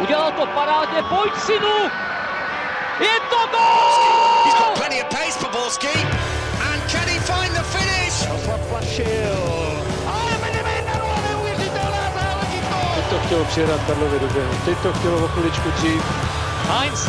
Udělal to parádně, pojď synu! Je to gol! He's got plenty of pace for Borski. And can he find the finish? Záležitost! Teď to chtělo přijedat Karlovi do běhu. Teď to chtělo o chviličku dřív. Heinz.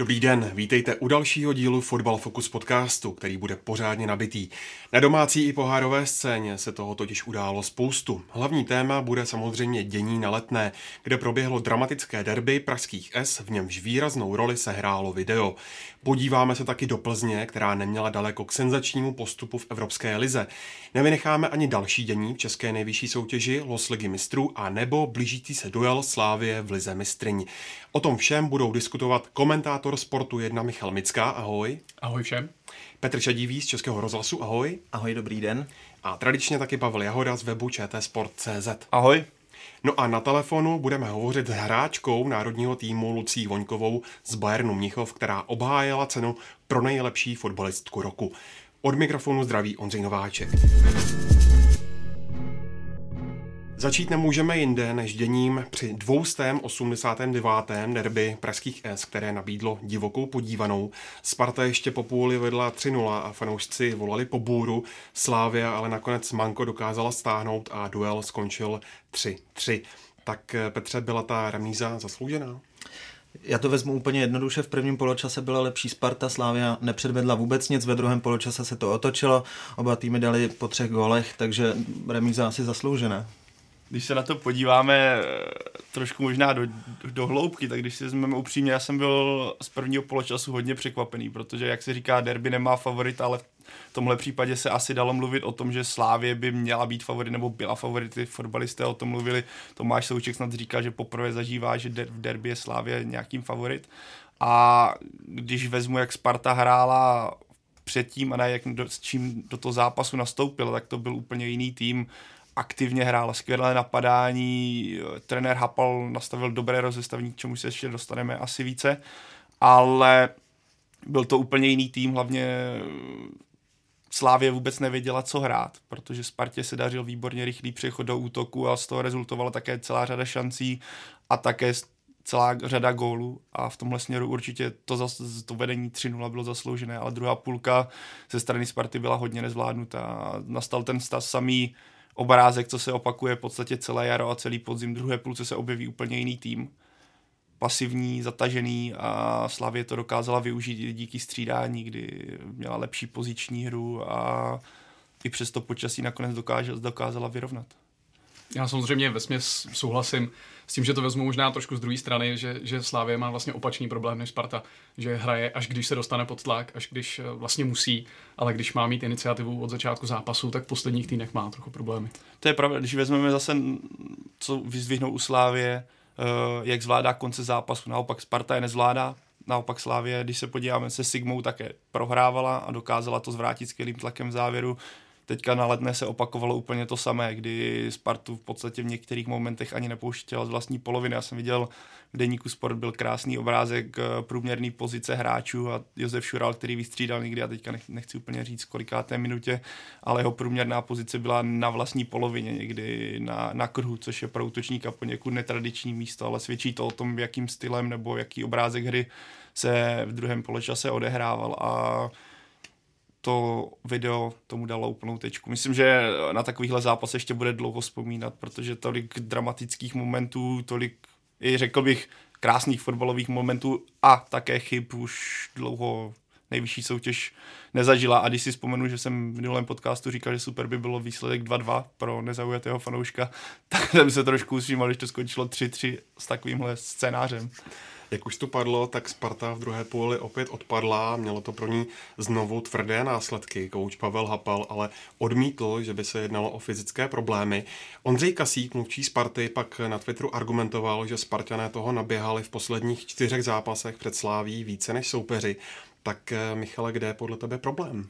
Dobrý den, vítejte u dalšího dílu Fotbal Focus podcastu, který bude pořádně nabitý. Na domácí i pohárové scéně se toho totiž událo spoustu. Hlavní téma bude samozřejmě dění na letné, kde proběhlo dramatické derby pražských S, v němž výraznou roli se hrálo video. Podíváme se taky do Plzně, která neměla daleko k senzačnímu postupu v Evropské lize. Nevynecháme ani další dění v české nejvyšší soutěži Los Ligy mistrů a nebo blížící se duel Slávie v lize mistryň. O tom všem budou diskutovat komentátor Sportu 1 Michal Mická, ahoj. Ahoj všem. Petr Šadivý z Českého rozhlasu, ahoj. Ahoj, dobrý den. A tradičně taky Pavel Jahoda z webu čtsport.cz. Ahoj. No a na telefonu budeme hovořit s hráčkou národního týmu Lucí Voňkovou z Bayernu Mnichov, která obhájila cenu pro nejlepší fotbalistku roku. Od mikrofonu zdraví Ondřej Nováček. Začít nemůžeme jinde než děním při 289. derby pražských S, které nabídlo divokou podívanou. Sparta ještě po půli vedla 3-0 a fanoušci volali po bůru. Slávia ale nakonec Manko dokázala stáhnout a duel skončil 3-3. Tak Petře, byla ta remíza zasloužená? Já to vezmu úplně jednoduše. V prvním poločase byla lepší Sparta, Slávia nepředvedla vůbec nic, ve druhém poločase se to otočilo, oba týmy dali po třech golech, takže remíza asi zasloužená. Když se na to podíváme eh, trošku možná do, do hloubky, tak když si vezmeme upřímně, já jsem byl z prvního poločasu hodně překvapený, protože jak se říká, derby nemá favorita, ale v tomhle případě se asi dalo mluvit o tom, že Slávě by měla být favorit, nebo byla favority, fotbalisté o tom mluvili. Tomáš Souček snad říká, že poprvé zažívá, že der, v derby je Slávě nějakým favorit. A když vezmu, jak Sparta hrála předtím a ne jak do, s čím do toho zápasu nastoupil, tak to byl úplně jiný tým aktivně hrál, skvělé napadání, trenér Hapal nastavil dobré rozestavení, k čemu se ještě dostaneme asi více, ale byl to úplně jiný tým, hlavně Slávě vůbec nevěděla, co hrát, protože Spartě se dařil výborně rychlý přechod do útoku a z toho rezultovala také celá řada šancí a také celá řada gólů. A v tomhle směru určitě to, zas, to vedení 3-0 bylo zasloužené, ale druhá půlka ze strany Sparty byla hodně nezvládnutá. Nastal ten stav samý obrázek, co se opakuje v podstatě celé jaro a celý podzim. Druhé půlce se objeví úplně jiný tým. Pasivní, zatažený a Slavě to dokázala využít díky střídání, kdy měla lepší poziční hru a i přes to počasí nakonec dokázala vyrovnat. Já samozřejmě ve směs souhlasím s tím, že to vezmu možná trošku z druhé strany, že, že Slávě má vlastně opačný problém než Sparta, že hraje až když se dostane pod tlak, až když eh, vlastně musí, ale když má mít iniciativu od začátku zápasu, tak v posledních týdnech má trochu problémy. To je pravda, když vezmeme zase, co vyzdvihnou u Slávě, eh, jak zvládá konce zápasu, naopak Sparta je nezvládá, naopak Slávě, když se podíváme se Sigmou, také prohrávala a dokázala to zvrátit skvělým tlakem v závěru. Teďka na letné se opakovalo úplně to samé, kdy Spartu v podstatě v některých momentech ani nepouštěla z vlastní poloviny. Já jsem viděl v deníku Sport byl krásný obrázek eh, průměrný pozice hráčů a Josef Šural, který vystřídal někdy, a teďka nechci úplně říct kolikáté minutě, ale jeho průměrná pozice byla na vlastní polovině, někdy na, na krhu, což je pro útočníka poněkud netradiční místo, ale svědčí to o tom, jakým stylem nebo jaký obrázek hry se v druhém poločase odehrával a to video tomu dalo úplnou tečku. Myslím, že na takovýchhle zápas ještě bude dlouho vzpomínat, protože tolik dramatických momentů, tolik, i řekl bych, krásných fotbalových momentů a také chyb už dlouho nejvyšší soutěž nezažila. A když si vzpomenu, že jsem v minulém podcastu říkal, že super by bylo výsledek 2-2 pro nezaujatého fanouška, tak jsem se trošku usmíval, když to skončilo 3-3 s takovýmhle scénářem. Jak už to padlo, tak Sparta v druhé půli opět odpadla, mělo to pro ní znovu tvrdé následky. Kouč Pavel Hapal ale odmítl, že by se jednalo o fyzické problémy. Ondřej Kasík, mluvčí Sparty, pak na Twitteru argumentoval, že Spartané toho naběhali v posledních čtyřech zápasech před Sláví více než soupeři. Tak eh, Michale, kde je podle tebe problém?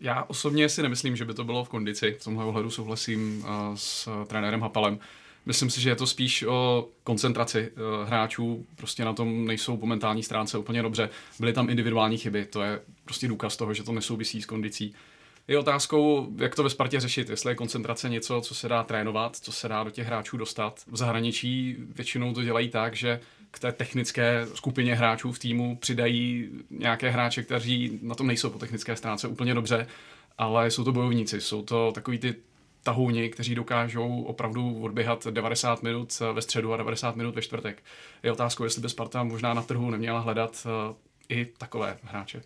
Já osobně si nemyslím, že by to bylo v kondici. V tomhle ohledu souhlasím uh, s trenérem Hapalem Myslím si, že je to spíš o koncentraci uh, hráčů, prostě na tom nejsou po mentální stránce úplně dobře. Byly tam individuální chyby, to je prostě důkaz toho, že to nesouvisí s kondicí. Je otázkou, jak to ve Spartě řešit, jestli je koncentrace něco, co se dá trénovat, co se dá do těch hráčů dostat. V zahraničí většinou to dělají tak, že k té technické skupině hráčů v týmu přidají nějaké hráče, kteří na tom nejsou po technické stránce úplně dobře, ale jsou to bojovníci, jsou to takový ty tahouni, kteří dokážou opravdu odběhat 90 minut ve středu a 90 minut ve čtvrtek. Je otázkou, jestli by Sparta možná na trhu neměla hledat eh, i takové hráče.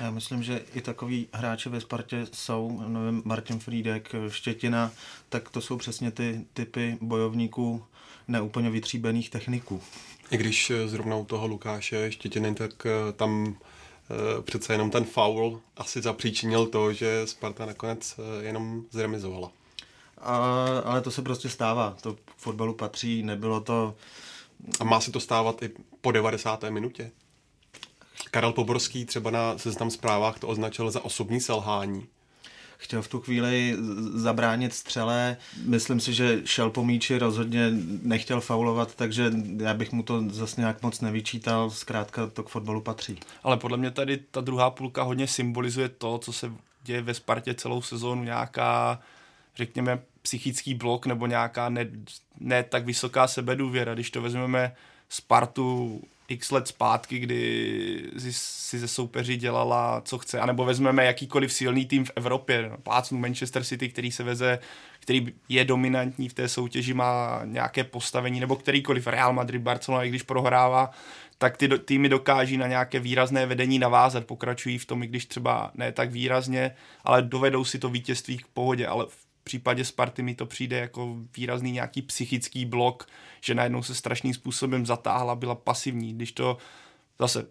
Já myslím, že i takový hráči ve Spartě jsou, nevím, Martin Friedek, Štětina, tak to jsou přesně ty typy bojovníků neúplně vytříbených techniků. I když eh, zrovna u toho Lukáše Štětiny, tak eh, tam přece jenom ten foul asi zapříčinil to, že Sparta nakonec jenom zremizovala. A, ale to se prostě stává. To k fotbalu patří, nebylo to... A má se to stávat i po 90. minutě? Karel Poborský třeba na seznam zprávách to označil za osobní selhání. Chtěl v tu chvíli zabránit střele. Myslím si, že šel po míči, rozhodně nechtěl faulovat, takže já bych mu to zase nějak moc nevyčítal. Zkrátka to k fotbalu patří. Ale podle mě tady ta druhá půlka hodně symbolizuje to, co se děje ve Spartě celou sezónu, nějaká řekněme, psychický blok nebo nějaká ne, ne tak vysoká sebedůvěra. Když to vezmeme Spartu x let zpátky, kdy si ze soupeři dělala, co chce, anebo vezmeme jakýkoliv silný tým v Evropě, plácnu Manchester City, který se veze, který je dominantní v té soutěži, má nějaké postavení, nebo kterýkoliv Real Madrid, Barcelona, i když prohrává, tak ty do, týmy dokáží na nějaké výrazné vedení navázat, pokračují v tom, i když třeba ne tak výrazně, ale dovedou si to vítězství k pohodě, ale v případě Sparty mi to přijde jako výrazný nějaký psychický blok, že najednou se strašným způsobem zatáhla, byla pasivní. Když to zase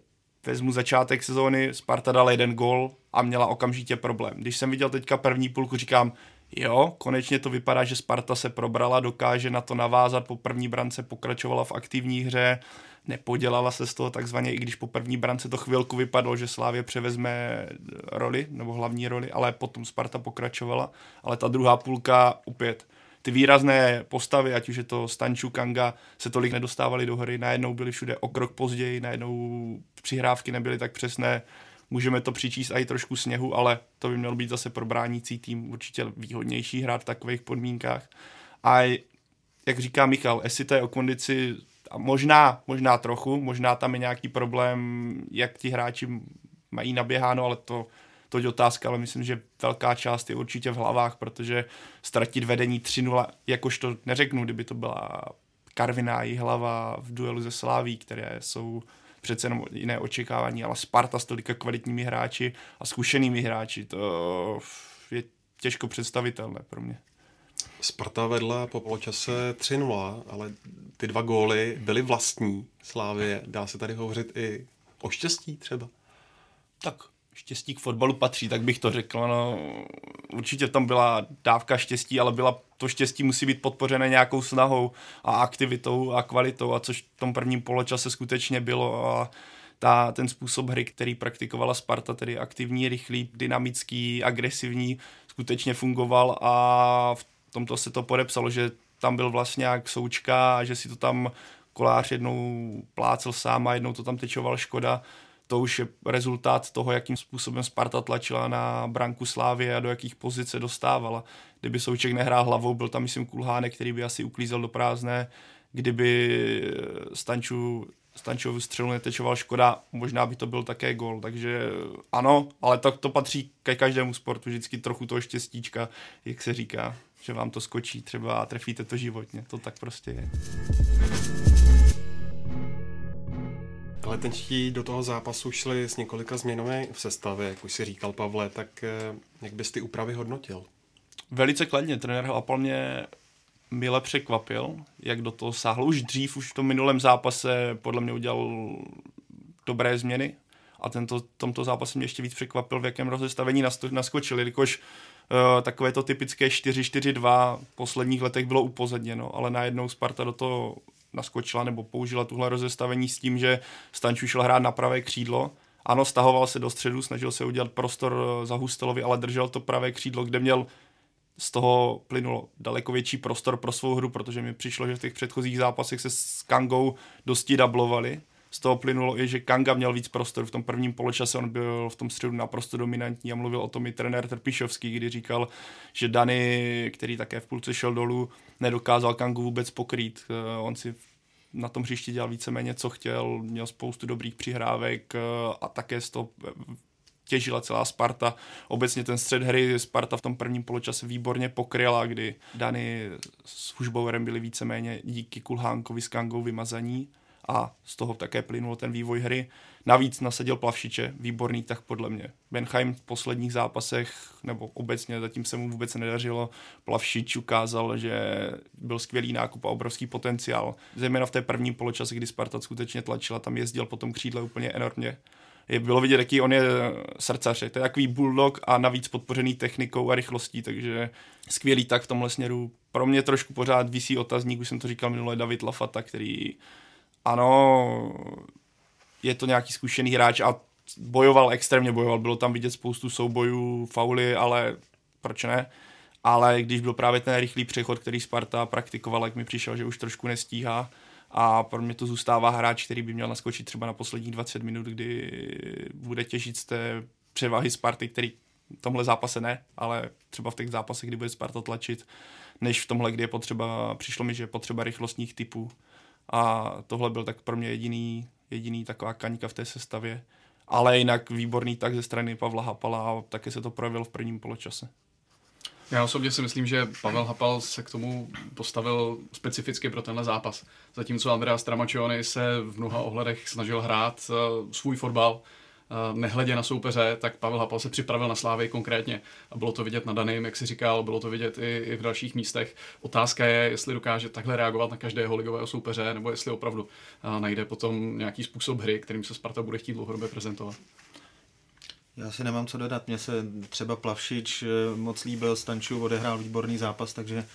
vezmu začátek sezóny, Sparta dala jeden gol a měla okamžitě problém. Když jsem viděl teďka první půlku, říkám, jo, konečně to vypadá, že Sparta se probrala, dokáže na to navázat, po první brance pokračovala v aktivní hře, nepodělala se z toho takzvaně, i když po první brance to chvilku vypadalo, že Slávě převezme roli, nebo hlavní roli, ale potom Sparta pokračovala, ale ta druhá půlka opět ty výrazné postavy, ať už je to Stanču, Kanga, se tolik nedostávali do hry, najednou byli všude o krok později, najednou přihrávky nebyly tak přesné, můžeme to přičíst i trošku sněhu, ale to by měl být zase pro bránící tým určitě výhodnější hrát v takových podmínkách. A jak říká Michal, jestli to je o kondici a možná, možná trochu, možná tam je nějaký problém, jak ti hráči mají naběháno, ale to, to je otázka, ale myslím, že velká část je určitě v hlavách, protože ztratit vedení 3-0, jakož to neřeknu, kdyby to byla Karviná i hlava v duelu ze Sláví, které jsou přece jenom jiné očekávání, ale Sparta s tolika kvalitními hráči a zkušenými hráči, to je těžko představitelné pro mě. Sparta vedla po poločase 3-0, ale ty dva góly byly vlastní Slávě. Dá se tady hovořit i o štěstí třeba? Tak štěstí k fotbalu patří, tak bych to řekl. No, určitě tam byla dávka štěstí, ale byla, to štěstí musí být podpořené nějakou snahou a aktivitou a kvalitou, a což v tom prvním poločase skutečně bylo. A ta, ten způsob hry, který praktikovala Sparta, tedy aktivní, rychlý, dynamický, agresivní, skutečně fungoval a v tomto se to podepsalo, že tam byl vlastně jak součka, že si to tam kolář jednou plácel sám a jednou to tam tečoval Škoda. To už je rezultát toho, jakým způsobem Sparta tlačila na branku Slávě a do jakých pozic se dostávala. Kdyby Souček nehrál hlavou, byl tam, myslím, Kulhánek, který by asi uklízel do prázdné. Kdyby Stanču Stančovu střelu netečoval Škoda, možná by to byl také gol, takže ano, ale to, to patří ke každému sportu, vždycky trochu toho štěstíčka, jak se říká že vám to skočí třeba a trefíte to životně. To tak prostě je. Letenští do toho zápasu šli s několika změnami v sestavě, jak už si říkal Pavle, tak eh, jak bys ty úpravy hodnotil? Velice kladně. Trenér Hlapal mě mile překvapil, jak do toho sáhl. Už dřív, už v tom minulém zápase podle mě udělal dobré změny a tento, tomto zápase mě ještě víc překvapil, v jakém rozestavení naskočil, jelikož uh, takové to typické 4-4-2 v posledních letech bylo upozadněno, ale najednou Sparta do toho naskočila nebo použila tuhle rozestavení s tím, že Stanču šel hrát na pravé křídlo. Ano, stahoval se do středu, snažil se udělat prostor eh, za Hustelovi, ale držel to pravé křídlo, kde měl z toho plynulo daleko větší prostor pro svou hru, protože mi přišlo, že v těch předchozích zápasech se s Kangou dosti dublovali. Z toho plynulo i, že Kanga měl víc prostoru. V tom prvním poločase on byl v tom středu naprosto dominantní a mluvil o tom i trenér Trpišovský, kdy říkal, že Dany, který také v půlce šel dolů, nedokázal Kangu vůbec pokrýt. Eh, on si na tom hřišti dělal víceméně, co chtěl, měl spoustu dobrých přihrávek eh, a také z toho těžila celá Sparta. Obecně ten střed hry Sparta v tom prvním poločase výborně pokryla, kdy Dany s Hušbauerem byli víceméně díky Kulhánkovi s Kangou vymazaní a z toho také plynul ten vývoj hry. Navíc nasadil Plavšiče, výborný tak podle mě. Benheim v posledních zápasech, nebo obecně zatím se mu vůbec nedařilo, Plavšič ukázal, že byl skvělý nákup a obrovský potenciál. Zejména v té první poločase, kdy Sparta skutečně tlačila, tam jezdil po tom křídle úplně enormně je, bylo vidět, jaký on je srdcař. To je takový bulldog a navíc podpořený technikou a rychlostí, takže skvělý tak v tomhle směru. Pro mě trošku pořád visí otazník, už jsem to říkal minule, David Lafata, který ano, je to nějaký zkušený hráč a bojoval, extrémně bojoval, bylo tam vidět spoustu soubojů, fauly, ale proč ne? Ale když byl právě ten rychlý přechod, který Sparta praktikoval, jak mi přišel, že už trošku nestíhá, a pro mě to zůstává hráč, který by měl naskočit třeba na posledních 20 minut, kdy bude těžit z té převahy Sparty, který v tomhle zápase ne, ale třeba v těch zápasech, kdy bude Sparta tlačit, než v tomhle, kdy je potřeba, přišlo mi, že je potřeba rychlostních typů a tohle byl tak pro mě jediný, jediný taková kaňka v té sestavě. Ale jinak výborný tak ze strany Pavla Hapala a také se to projevilo v prvním poločase. Já osobně si myslím, že Pavel Hapal se k tomu postavil specificky pro tenhle zápas. Zatímco Andrea Stramačiony se v mnoha ohledech snažil hrát uh, svůj fotbal, nehledě na soupeře, tak Pavel Hapal se připravil na Slávy konkrétně. A bylo to vidět na Daným, jak si říkal, bylo to vidět i, i v dalších místech. Otázka je, jestli dokáže takhle reagovat na každého ligového soupeře, nebo jestli opravdu uh, najde potom nějaký způsob hry, kterým se Sparta bude chtít dlouhodobě prezentovat. Já si nemám co dodat. Mně se třeba Plavšič eh, moc líbil, Stanču odehrál výborný zápas, takže eh,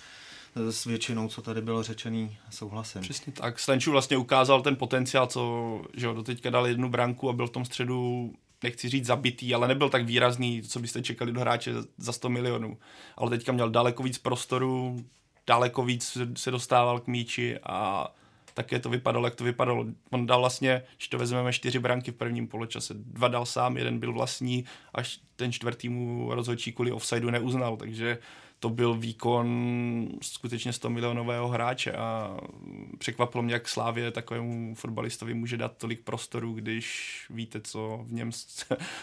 s většinou, co tady bylo řečený, souhlasím. Přesně tak. Stanču vlastně ukázal ten potenciál, co že jo, doteďka dal jednu branku a byl v tom středu nechci říct zabitý, ale nebyl tak výrazný, co byste čekali do hráče za 100 milionů. Ale teďka měl daleko víc prostoru, daleko víc se dostával k míči a také to vypadalo, jak to vypadalo. On dal vlastně, když to vezmeme, čtyři branky v prvním poločase. Dva dal sám, jeden byl vlastní, až ten čtvrtý mu rozhodčí kvůli offsideu neuznal, takže to byl výkon skutečně 100 milionového hráče a překvapilo mě, jak Slávě takovému fotbalistovi může dát tolik prostoru, když víte, co v něm,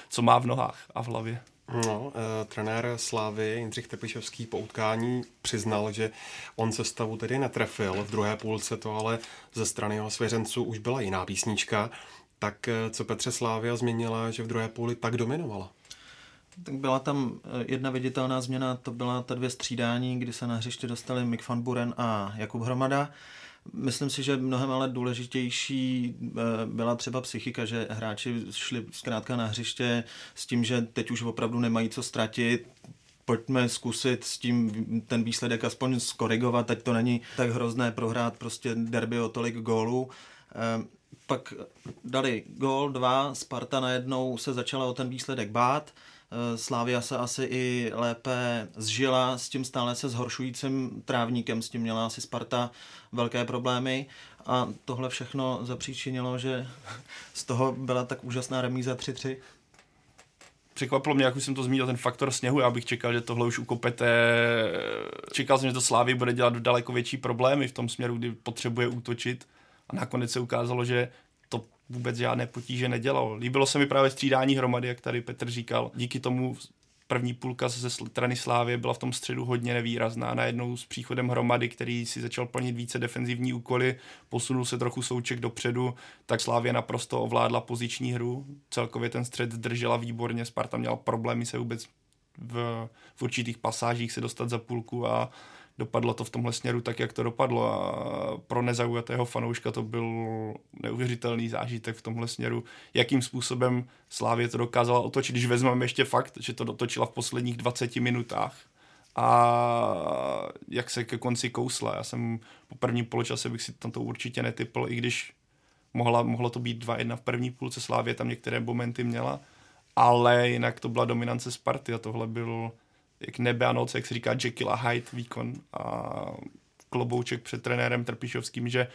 co má v nohách a v hlavě. No, e, trenér Slávy Jindřich Tepišovský po utkání přiznal, že on se stavu tedy netrefil. V druhé půlce to ale ze strany jeho svěřenců už byla jiná písnička. Tak e, co Petře Slávia změnila, že v druhé půli tak dominovala? Tak byla tam eh, jedna viditelná změna, to byla ta dvě střídání, kdy se na hřiště dostali Mick van Buren a Jakub Hromada. Myslím si, že mnohem ale důležitější eh, byla třeba psychika, že hráči šli zkrátka na hřiště s tím, že teď už opravdu nemají co ztratit, pojďme zkusit s tím ten výsledek aspoň skorigovat, teď to není tak hrozné prohrát prostě derby o tolik gólů. Eh, pak dali gól, dva, Sparta najednou se začala o ten výsledek bát, Slávia se asi i lépe zžila s tím stále se zhoršujícím trávníkem, s tím měla asi Sparta velké problémy a tohle všechno zapříčinilo, že z toho byla tak úžasná remíza 3-3 překvapilo mě, jak už jsem to zmínil, ten faktor sněhu. Já bych čekal, že tohle už ukopete. Čekal jsem, že to Slávy bude dělat daleko větší problémy v tom směru, kdy potřebuje útočit. A nakonec se ukázalo, že vůbec žádné potíže nedělal. Líbilo se mi právě střídání hromady, jak tady Petr říkal. Díky tomu první půlka ze strany Slávě byla v tom středu hodně nevýrazná. Najednou s příchodem hromady, který si začal plnit více defenzivní úkoly, posunul se trochu souček dopředu, tak Slávě naprosto ovládla poziční hru. Celkově ten střed držela výborně, Sparta měla problémy se vůbec v, v určitých pasážích se dostat za půlku a dopadlo to v tomhle směru tak, jak to dopadlo a pro nezaujatého fanouška to byl neuvěřitelný zážitek v tomhle směru, jakým způsobem Slávě to dokázala otočit, když vezmeme ještě fakt, že to dotočila v posledních 20 minutách a jak se ke konci kousla. Já jsem po prvním poločase bych si tam to určitě netypl, i když mohla, mohlo to být 2-1 v první půlce Slávě, tam některé momenty měla, ale jinak to byla dominance Sparty a tohle byl jak nebe a noc, jak se říká Jekyll a Hyde výkon a klobouček před trenérem Trpišovským, že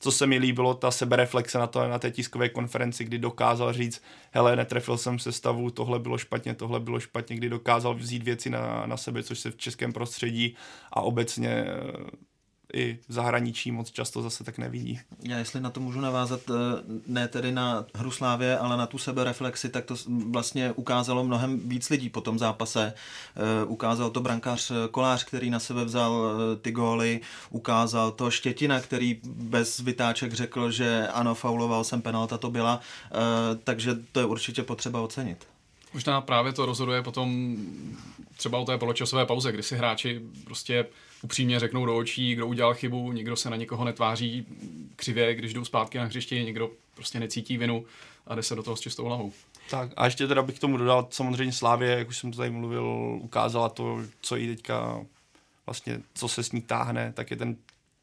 co se mi líbilo, ta sebereflexe na, to, na té tiskové konferenci, kdy dokázal říct, hele, netrefil jsem se stavu, tohle bylo špatně, tohle bylo špatně, kdy dokázal vzít věci na, na sebe, což se v českém prostředí a obecně i v zahraničí moc často zase tak nevidí. Já jestli na to můžu navázat, eh, ne tedy na hru Slávě, ale na tu sebereflexi, tak to vlastně ukázalo mnohem víc lidí po tom zápase. Eh, ukázal to brankář Kolář, který na sebe vzal eh, ty góly, ukázal to Štětina, který bez vytáček řekl, že ano, fauloval jsem, penalta to byla, takže to je určitě potřeba ocenit. Možná právě to rozhoduje potom třeba o té poločasové pauze, kdy si hráči prostě upřímně řeknou do očí, kdo udělal chybu, nikdo se na někoho netváří křivě, když jdou zpátky na hřišti, nikdo prostě necítí vinu a jde se do toho s čistou hlavou. Tak a ještě teda bych k tomu dodal, samozřejmě Slávě, jak už jsem to tady mluvil, ukázala to, co i teďka vlastně, co se s ní táhne, tak je ten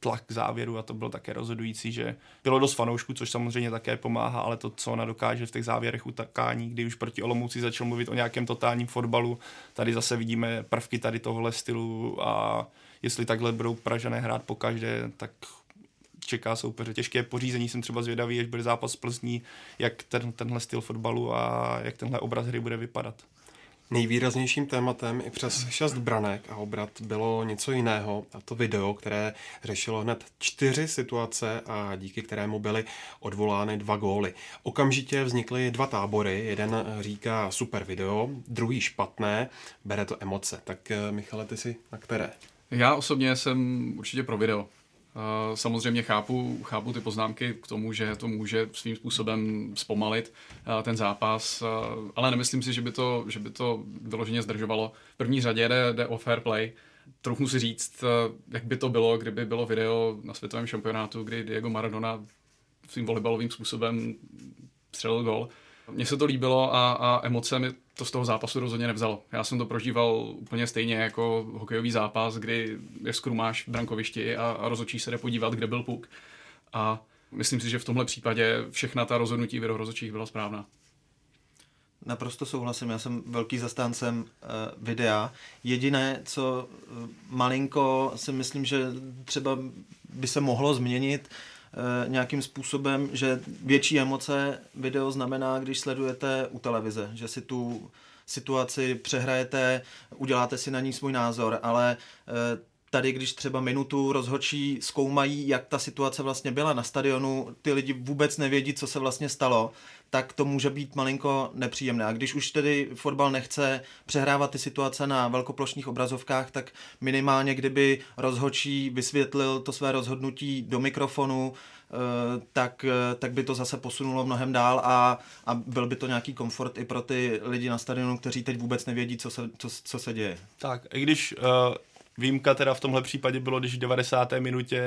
tlak k závěru a to bylo také rozhodující, že bylo dost fanoušků, což samozřejmě také pomáhá, ale to, co ona dokáže v těch závěrech utakání, kdy už proti Olomouci začal mluvit o nějakém totálním fotbalu, tady zase vidíme prvky tady tohle stylu a jestli takhle budou Pražané hrát po každé, tak čeká soupeře těžké pořízení. Jsem třeba zvědavý, až bude zápas Plzní, jak ten, tenhle styl fotbalu a jak tenhle obraz hry bude vypadat. Nejvýraznějším tématem i přes šest branek a obrat bylo něco jiného, a to video, které řešilo hned čtyři situace a díky kterému byly odvolány dva góly. Okamžitě vznikly dva tábory, jeden říká super video, druhý špatné, bere to emoce. Tak eh, Michale, ty si na které? Já osobně jsem určitě pro video. Samozřejmě chápu, chápu ty poznámky k tomu, že to může svým způsobem zpomalit ten zápas, ale nemyslím si, že by to, že by to vyloženě zdržovalo. V první řadě jde, jde o fair play. Trochu si říct, jak by to bylo, kdyby bylo video na světovém šampionátu, kdy Diego Maradona svým volejbalovým způsobem střelil gol. Mně se to líbilo a, a emoce mi to z toho zápasu rozhodně nevzalo. Já jsem to prožíval úplně stejně jako hokejový zápas, kdy je skrumáš v brankovišti a, a rozhodčí se jde podívat, kde byl puk. A myslím si, že v tomhle případě všechna ta rozhodnutí rozhodčích byla správná. Naprosto souhlasím, já jsem velký zastáncem uh, videa. Jediné, co uh, malinko si myslím, že třeba by se mohlo změnit, Eh, nějakým způsobem, že větší emoce video znamená, když sledujete u televize, že si tu situaci přehrajete, uděláte si na ní svůj názor, ale eh, tady, když třeba minutu rozhočí zkoumají, jak ta situace vlastně byla na stadionu, ty lidi vůbec nevědí, co se vlastně stalo, tak to může být malinko nepříjemné. A když už tedy fotbal nechce přehrávat ty situace na velkoplošných obrazovkách, tak minimálně kdyby rozhočí vysvětlil to své rozhodnutí do mikrofonu, eh, tak, eh, tak by to zase posunulo mnohem dál a, a byl by to nějaký komfort i pro ty lidi na stadionu, kteří teď vůbec nevědí, co se, co, co se děje. Tak, i když uh Výjimka teda v tomhle případě bylo, když v 90. minutě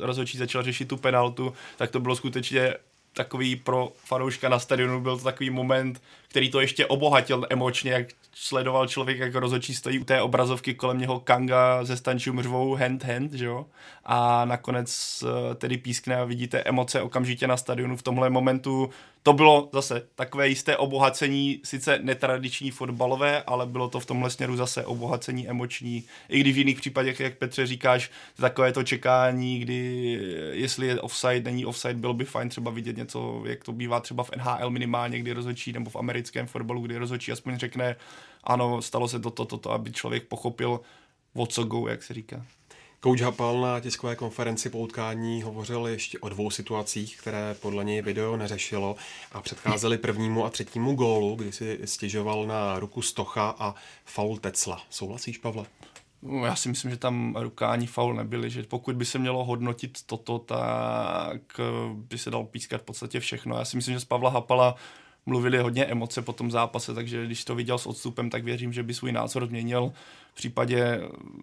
rozhodčí začal řešit tu penaltu, tak to bylo skutečně takový pro fanouška na stadionu byl to takový moment, který to ještě obohatil emočně, jak sledoval člověk, jak rozhodčí stojí u té obrazovky kolem něho Kanga ze Stančů mřvou hand hand, že jo? A nakonec eh, tedy pískne a vidíte emoce okamžitě na stadionu v tomhle momentu. To bylo zase takové jisté obohacení, sice netradiční fotbalové, ale bylo to v tomhle směru zase obohacení emoční. I když v jiných případech, jak Petře říkáš, takové to čekání, kdy jestli je offside, není offside, bylo by fajn třeba vidět něco, jak to bývá třeba v NHL minimálně, kdy rozhodčí, nebo v americkém fotbalu, kdy rozhodčí aspoň řekne, ano, stalo se toto, toto, to, aby člověk pochopil, o co go, jak se říká. Coach Hapal na tiskové konferenci po utkání hovořil ještě o dvou situacích, které podle něj video neřešilo a předcházely prvnímu a třetímu gólu, kdy si stěžoval na ruku Stocha a faul Tecla. Souhlasíš, Pavle? No, já si myslím, že tam ruka ani faul nebyly, že pokud by se mělo hodnotit toto, tak by se dal pískat v podstatě všechno. Já si myslím, že z Pavla Hapala mluvili hodně emoce po tom zápase, takže když to viděl s odstupem, tak věřím, že by svůj názor změnil v případě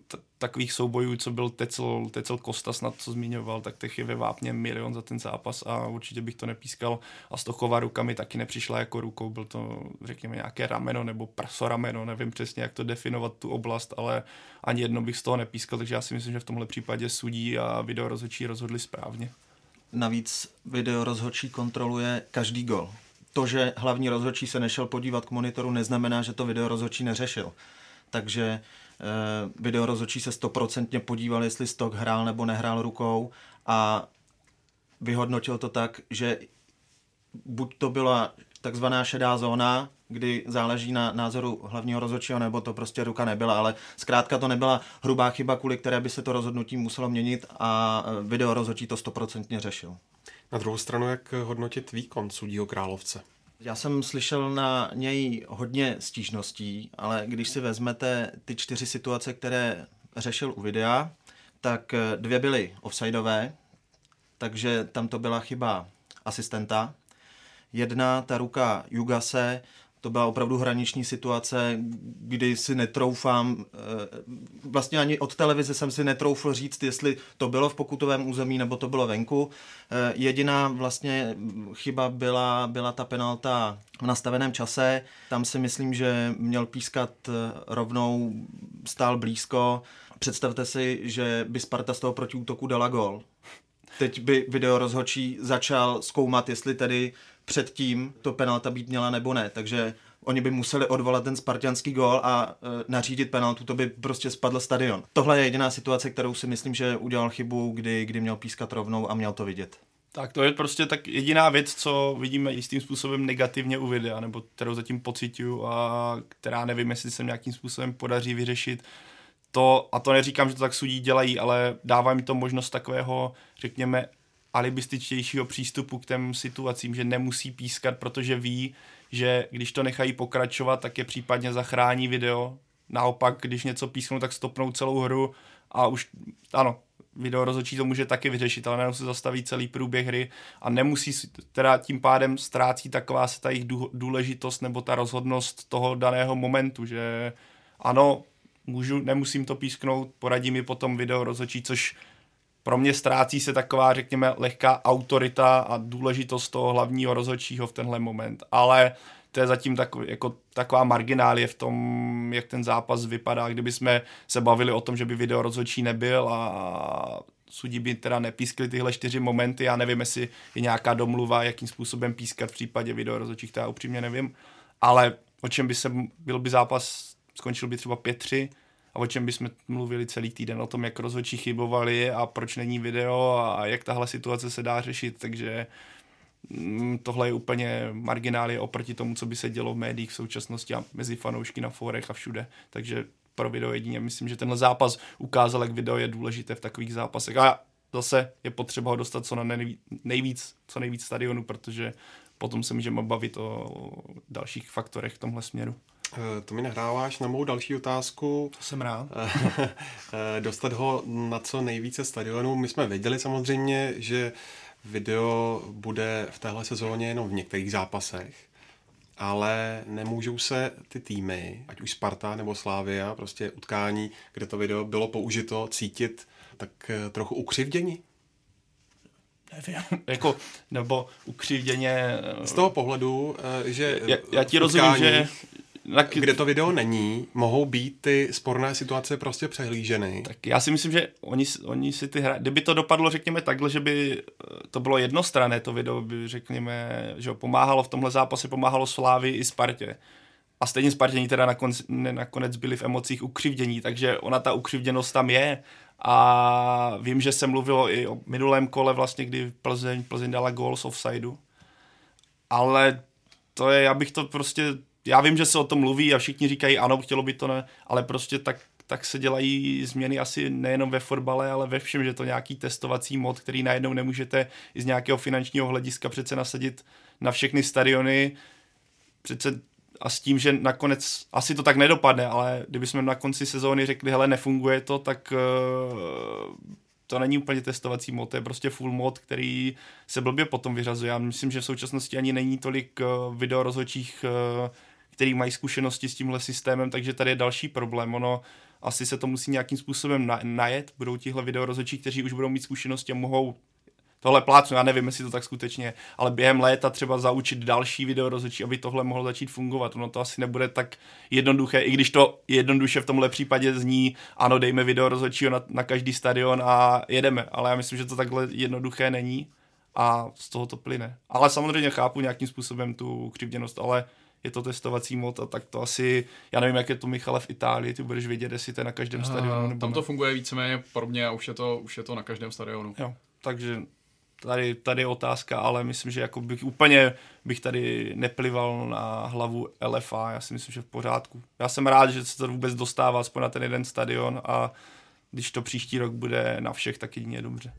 t- takových soubojů, co byl Tecel, Tecel Kostas, na co zmiňoval, tak těch je ve vápně milion za ten zápas a určitě bych to nepískal. A Stochová ruka mi taky nepřišla jako rukou, byl to, řekněme, nějaké rameno nebo prasorameno, nevím přesně, jak to definovat tu oblast, ale ani jedno bych z toho nepískal, takže já si myslím, že v tomhle případě sudí a video rozhodčí rozhodli správně. Navíc video rozhodčí kontroluje každý gol to, že hlavní rozhodčí se nešel podívat k monitoru, neznamená, že to video rozhodčí neřešil. takže e, video rozhodčí se stoprocentně podíval, jestli Stok hrál nebo nehrál rukou a vyhodnotil to tak, že buď to byla takzvaná šedá zóna, kdy záleží na názoru hlavního rozhodčího, nebo to prostě ruka nebyla, ale zkrátka to nebyla hrubá chyba, kvůli které by se to rozhodnutí muselo měnit a e, video rozhodčí to stoprocentně řešil. Na druhou stranu, jak hodnotit výkon sudího Královce? Já jsem slyšel na něj hodně stížností, ale když si vezmete ty čtyři situace, které řešil u videa, tak e, dvě byly offsideové, takže tam to byla chyba asistenta. Jedna, ta ruka Jugase, to byla opravdu hraniční situace, kdy si netroufám, eh, vlastně ani od televize jsem si netroufl říct, jestli to bylo v pokutovém území nebo to bylo venku. Eh, jediná vlastně chyba byla, byla ta penalta v nastaveném čase. Tam si myslím, že měl pískat eh, rovnou, stál blízko. Představte si, že by Sparta z toho protiútoku dala gol. Teď by video rozhočí začal zkoumat, jestli tedy předtím to penalta být měla nebo ne. Takže oni by museli odvolat ten spartianský gól a e, nařídit penaltu, to by prostě spadl stadion. Tohle je jediná situace, kterou si myslím, že udělal chybu, kdy, kdy měl pískat rovnou a měl to vidět. Tak to je prostě tak jediná věc, co vidíme jistým způsobem negativně u videa, nebo kterou zatím pocituju a která nevím, jestli se nějakým způsobem podaří vyřešit. To, a to neříkám, že to tak sudí dělají, ale dává mi to možnost takového, řekněme, alibističtějšího přístupu k těm situacím, že nemusí pískat, protože ví, že když to nechají pokračovat, tak je případně zachrání video. Naopak, když něco písknou, tak stopnou celou hru a už, ano, video rozhodčí to může taky vyřešit, ale nemusí se zastaví celý průběh hry a nemusí, teda tím pádem ztrácí taková se ta jejich důležitost nebo ta rozhodnost toho daného momentu, že ano, můžu, nemusím to písknout, poradí mi potom video rozhodčí, což pro mě ztrácí se taková, řekněme, lehká autorita a důležitost toho hlavního rozhodčího v tenhle moment. Ale to je zatím takový, jako taková marginálie v tom, jak ten zápas vypadá. Kdyby jsme se bavili o tom, že by video rozhodčí nebyl a sudí by teda nepískli tyhle čtyři momenty, já nevím, jestli je nějaká domluva, jakým způsobem pískat v případě video rozhodčích, to já upřímně nevím, ale o čem by se, byl by zápas, skončil by třeba 5-3, a o čem bychom mluvili celý týden, o tom, jak rozhodčí chybovali a proč není video a jak tahle situace se dá řešit, takže mm, tohle je úplně marginálie oproti tomu, co by se dělo v médiích v současnosti a mezi fanoušky na fórech a všude, takže pro video jedině. Myslím, že tenhle zápas ukázal, jak video je důležité v takových zápasech. A zase je potřeba ho dostat co na nejvíc, co nejvíc stadionu, protože potom se můžeme bavit o dalších faktorech v tomhle směru. Eh, to mi nahráváš na mou další otázku. To jsem rád. Eh, dostat ho na co nejvíce stadionů. My jsme věděli samozřejmě, že video bude v téhle sezóně jenom v některých zápasech, ale nemůžou se ty týmy, ať už Sparta nebo Slávia, prostě utkání, kde to video bylo použito, cítit tak eh, trochu ukřivdění? Nevím, jako, nebo ukřivděně... Z toho pohledu, že já, já ti rozumím, že, tak... kde to video není, mohou být ty sporné situace prostě přehlíženy. Tak já si myslím, že oni, oni si ty hra... Kdyby to dopadlo, řekněme, takhle, že by eh, to bylo jednostranné, to video by, řekněme, že pomáhalo v tomhle zápase, pomáhalo Slávy i Spartě. A stejně Spartění teda nakonec, nakonec byli v emocích ukřivdění, takže ona ta ukřivděnost tam je. A vím, že se mluvilo i o minulém kole vlastně, kdy Plzeň, Plzeň dala gól z offsideu. Ale to je, já bych to prostě já vím, že se o tom mluví a všichni říkají, ano, chtělo by to ne, ale prostě tak, tak se dělají změny asi nejenom ve fotbale, ale ve všem, že to nějaký testovací mod, který najednou nemůžete i z nějakého finančního hlediska přece nasadit na všechny stadiony. Přece a s tím, že nakonec asi to tak nedopadne, ale kdybychom na konci sezóny řekli, hele, nefunguje to, tak uh, to není úplně testovací mod, to je prostě full mod, který se blbě potom vyřazuje. Já myslím, že v současnosti ani není tolik uh, video rozhodčích uh, který mají zkušenosti s tímhle systémem, takže tady je další problém. Ono asi se to musí nějakým způsobem na, najet, budou tihle videorozhodčí, kteří už budou mít zkušenosti a mohou tohle plácnu, já nevím, jestli to tak skutečně, ale během léta třeba zaučit další video rozhodčí, aby tohle mohlo začít fungovat. Ono to asi nebude tak jednoduché, i když to jednoduše v tomhle případě zní, ano, dejme video rozhodčího na, na každý stadion a jedeme, ale já myslím, že to takhle jednoduché není a z toho to plyne. Ale samozřejmě chápu nějakým způsobem tu křivděnost, ale je to testovací mod a tak to asi, já nevím, jak je to Michale v Itálii, ty budeš vědět, jestli to je na každém stadionu. Nebo tam to ne. funguje víceméně podobně a už je to, už je to na každém stadionu. Jo, takže tady, tady je otázka, ale myslím, že jako bych úplně bych tady neplival na hlavu LFA, já si myslím, že v pořádku. Já jsem rád, že se to vůbec dostává aspoň na ten jeden stadion a když to příští rok bude na všech, tak jedině dobře.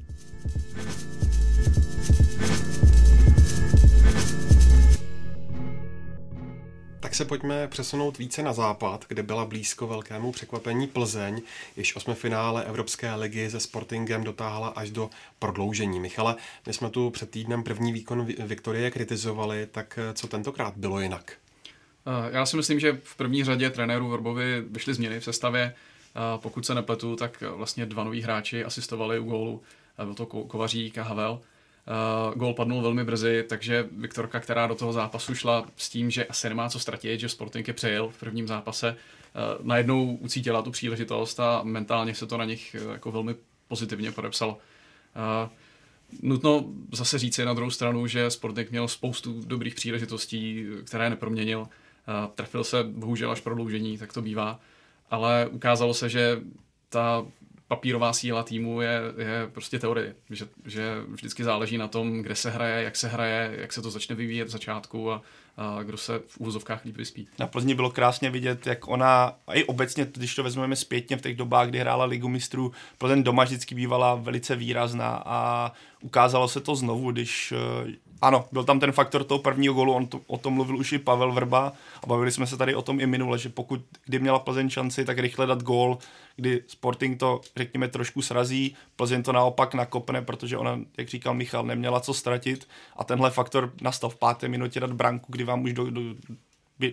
Se pojďme přesunout více na západ, kde byla blízko velkému překvapení Plzeň, jež finále Evropské ligy se Sportingem dotáhla až do prodloužení. Michale, my jsme tu před týdnem první výkon Viktorie kritizovali, tak co tentokrát bylo jinak? Eh, já si myslím, že v první řadě trenérů Vrbovi vyšly změny v sestavě. Eh, pokud se nepletu, tak vlastně dva noví hráči asistovali u gólu. Eh, byl to Kovařík a Havel. Uh, gol padnul velmi brzy, takže Viktorka, která do toho zápasu šla s tím, že asi nemá co ztratit, že Sporting je přejel v prvním zápase, uh, najednou ucítila tu příležitost a mentálně se to na nich uh, jako velmi pozitivně podepsalo. Uh, nutno zase říci na druhou stranu, že Sporting měl spoustu dobrých příležitostí, které neproměnil. Uh, trefil se bohužel až prodloužení, tak to bývá, ale ukázalo se, že ta papírová síla týmu je, je prostě teorie, že, že vždycky záleží na tom, kde se hraje, jak se hraje, jak se to začne vyvíjet v začátku a, a kdo se v úvozovkách líp vyspí. Na Plzni bylo krásně vidět, jak ona, a i obecně, když to vezmeme zpětně v těch dobách, kdy hrála Ligu mistrů, Plzeň doma vždycky bývala velice výrazná a ukázalo se to znovu, když ano, byl tam ten faktor toho prvního golu, on to, o tom mluvil už i Pavel Vrba a bavili jsme se tady o tom i minule, že pokud kdy měla Plzeň šanci, tak rychle dát gól, kdy Sporting to, řekněme, trošku srazí, Plzeň to naopak nakopne, protože ona, jak říkal Michal, neměla co ztratit a tenhle faktor nastal v páté minutě dát branku, kdy vám už do, do,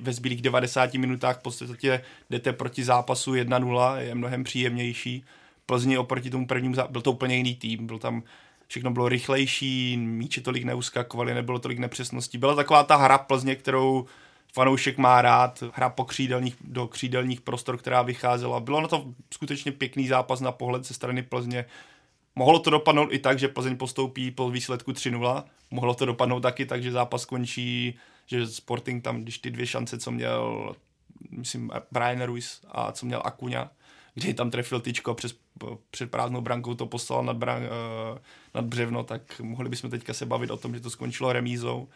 ve zbylých 90 minutách v podstatě jdete proti zápasu 1-0, je mnohem příjemnější. Plzni oproti tomu prvnímu, byl to úplně jiný tým, byl tam všechno bylo rychlejší, míči tolik neuskakovali, nebylo tolik nepřesností. Byla taková ta hra Plzně, kterou fanoušek má rád, hra po křídelních, do křídelních prostor, která vycházela. Bylo na to skutečně pěkný zápas na pohled ze strany Plzně. Mohlo to dopadnout i tak, že Plzeň postoupí po výsledku 3-0. Mohlo to dopadnout taky tak, že zápas končí, že Sporting tam, když ty dvě šance, co měl, myslím, Brian Ruiz a co měl Akuňa, kdy tam trefil tyčko přes, před prázdnou brankou to poslal nad, bran, uh, nad břevno, tak mohli bychom teďka se bavit o tom, že to skončilo remízou.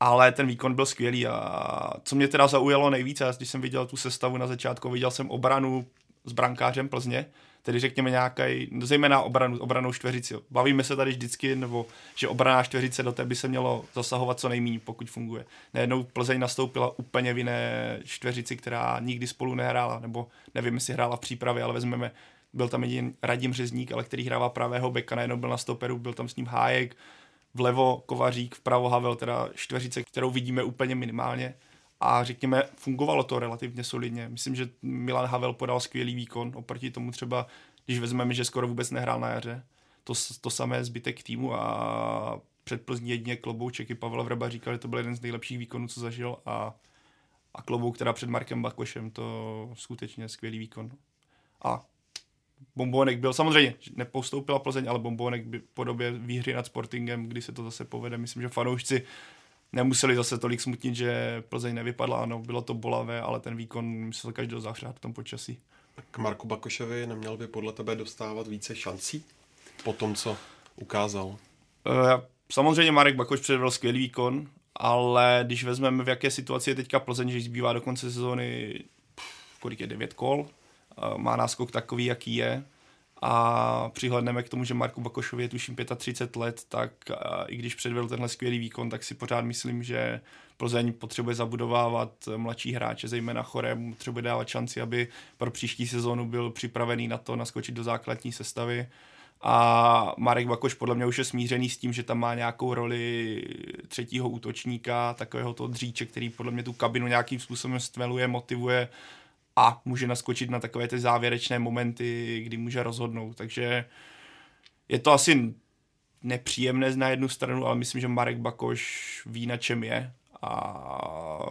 Ale ten výkon byl skvělý a co mě teda zaujalo nejvíce, když jsem viděl tu sestavu na začátku, viděl jsem obranu s brankářem Plzně, tedy řekněme nějaký, zejména obranu, obranou čtveřici. Bavíme se tady vždycky, nebo že obraná čtveřice do té by se mělo zasahovat co nejméně, pokud funguje. Najednou Plzeň nastoupila úplně v jiné čtveřici, která nikdy spolu nehrála, nebo nevím, jestli hrála v přípravě, ale vezmeme, byl tam jediný Radim Řezník, ale který hrává pravého beka, najednou byl na stoperu, byl tam s ním Hájek, vlevo Kovařík, vpravo Havel, teda čtveřice, kterou vidíme úplně minimálně a řekněme, fungovalo to relativně solidně. Myslím, že Milan Havel podal skvělý výkon oproti tomu třeba, když vezmeme, že skoro vůbec nehrál na jaře. To, to samé zbytek týmu a před Plzní jedině klobouček i Pavel Vrba říkal, že to byl jeden z nejlepších výkonů, co zažil a, a klobouk teda před Markem Bakošem, to skutečně skvělý výkon. A Bombonek byl, samozřejmě nepoustoupila Plzeň, ale Bombonek by po době výhry nad Sportingem, kdy se to zase povede, myslím, že fanoušci nemuseli zase tolik smutnit, že Plzeň nevypadla, ano, bylo to bolavé, ale ten výkon musel každý zahřát v tom počasí. K Marku Bakošovi neměl by podle tebe dostávat více šancí po tom, co ukázal? Uh, samozřejmě Marek Bakoš předvedl skvělý výkon, ale když vezmeme, v jaké situaci je teďka Plzeň, že zbývá do konce sezóny kolik je, 9 kol, uh, má náskok takový, jaký je, a přihledneme k tomu, že Marku Bakošovi je tuším 35 let, tak i když předvedl tenhle skvělý výkon, tak si pořád myslím, že Plzeň potřebuje zabudovávat mladší hráče, zejména Chore, potřebuje dávat šanci, aby pro příští sezónu byl připravený na to naskočit do základní sestavy. A Marek Bakoš podle mě už je smířený s tím, že tam má nějakou roli třetího útočníka, takového toho dříče, který podle mě tu kabinu nějakým způsobem stmeluje, motivuje a může naskočit na takové ty závěrečné momenty, kdy může rozhodnout. Takže je to asi nepříjemné na jednu stranu, ale myslím, že Marek Bakoš ví, na čem je a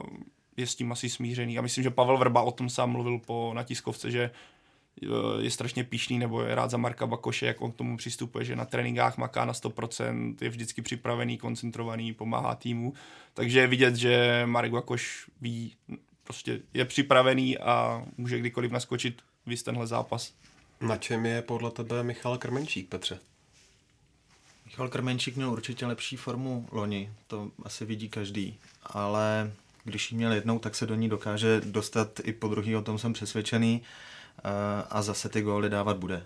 je s tím asi smířený. A myslím, že Pavel Vrba o tom sám mluvil po natiskovce, že je strašně píšný nebo je rád za Marka Bakoše, jak on k tomu přistupuje, že na tréninkách maká na 100%, je vždycky připravený, koncentrovaný, pomáhá týmu. Takže je vidět, že Marek Bakoš ví, prostě je připravený a může kdykoliv naskočit víc tenhle zápas. Na čem je podle tebe Michal Krmenčík, Petře? Michal Krmenčík měl určitě lepší formu loni, to asi vidí každý, ale když ji měl jednou, tak se do ní dokáže dostat i po druhý, o tom jsem přesvědčený a zase ty góly dávat bude.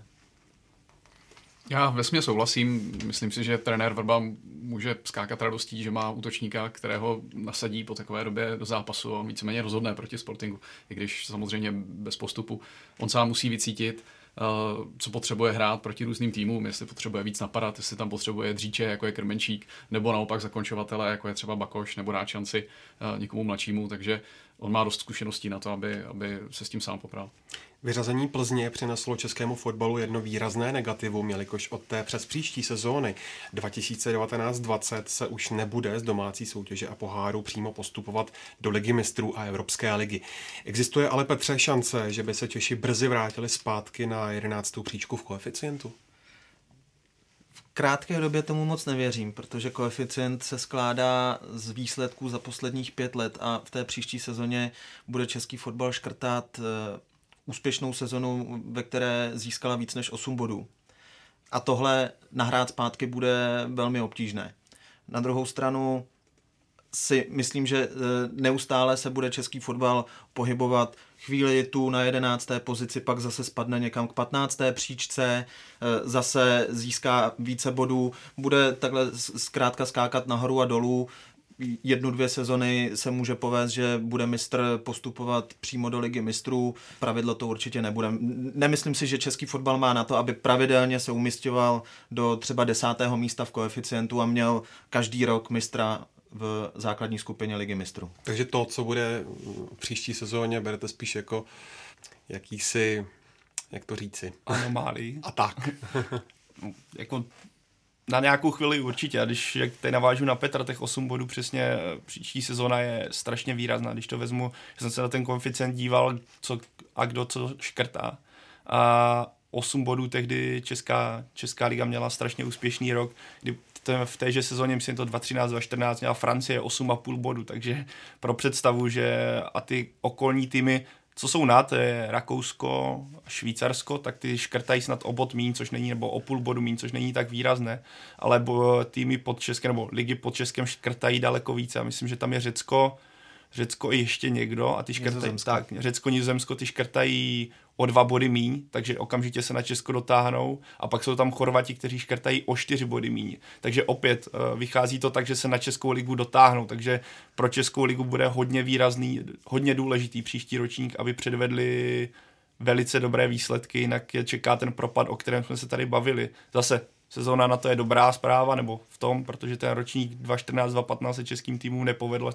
Já vesmě souhlasím. Myslím si, že trenér Vrba může skákat radostí, že má útočníka, kterého nasadí po takové době do zápasu a víceméně rozhodné proti Sportingu. I když samozřejmě bez postupu. On sám musí vycítit, Eh, co potřebuje hrát proti různým týmům, jestli potřebuje víc napadat, jestli tam potřebuje dříče, jako je Krmenčík, nebo naopak zakončovatele, jako je třeba Bakoš, nebo dát šanci eh, někomu mladšímu, takže on má dost zkušeností na to, aby, aby se s tím sám popral. Vyřazení Plzně přineslo českému fotbalu jedno výrazné negativum, jelikož od té přes příští sezóny 2019-20 se už nebude z domácí soutěže a poháru přímo postupovat do ligy mistrů a Evropské ligy. Existuje ale Petře šance, že by se Češi brzy vrátili zpátky na 11. příčku v koeficientu? Krátké době tomu moc nevěřím, protože koeficient se skládá z výsledků za posledních pět let a v té příští sezóně bude český fotbal škrtat eh, úspěšnou sezonu, ve které získala víc než 8 bodů. A tohle nahrát zpátky bude velmi obtížné. Na druhou stranu si myslím, že e, neustále se bude český fotbal pohybovat. Chvíli tu na 11. pozici, pak zase spadne někam k 15. příčce, e, zase získá více bodů, bude takhle zkrátka skákat nahoru a dolů jednu, dvě sezony se může povést, že bude mistr postupovat přímo do ligy mistrů. Pravidlo to určitě nebude. Nemyslím si, že český fotbal má na to, aby pravidelně se umistoval do třeba desátého místa v koeficientu a měl každý rok mistra v základní skupině ligy mistrů. Takže to, co bude v příští sezóně, berete spíš jako jakýsi, jak to říci? Anomálii. A tak. jako na nějakou chvíli určitě. A když jak teď navážu na Petra, těch 8 bodů přesně příští sezóna je strašně výrazná. Když to vezmu, že jsem se na ten koeficient díval, co a kdo co škrtá. A 8 bodů tehdy Česká, Česká liga měla strašně úspěšný rok, kdy v téže sezóně, myslím to 2013, 2014, měla Francie 8,5 bodů, takže pro představu, že a ty okolní týmy co jsou nad, to je Rakousko, Švýcarsko, tak ty škrtají snad o bod mín, což není, nebo o půl bodu mín, což není tak výrazné, ale týmy pod Českem, nebo ligy pod Českem škrtají daleko více. A myslím, že tam je Řecko, Řecko i ještě někdo a ty škrtají, tak, Řecko, Nizozemsko, ty škrtají o dva body míň, takže okamžitě se na Česko dotáhnou a pak jsou tam Chorvati, kteří škrtají o čtyři body míň. Takže opět uh, vychází to tak, že se na Českou ligu dotáhnou, takže pro Českou ligu bude hodně výrazný, hodně důležitý příští ročník, aby předvedli velice dobré výsledky, jinak je čeká ten propad, o kterém jsme se tady bavili. Zase sezóna na to je dobrá zpráva, nebo v tom, protože ten ročník 2014-2015 se českým týmům nepovedl,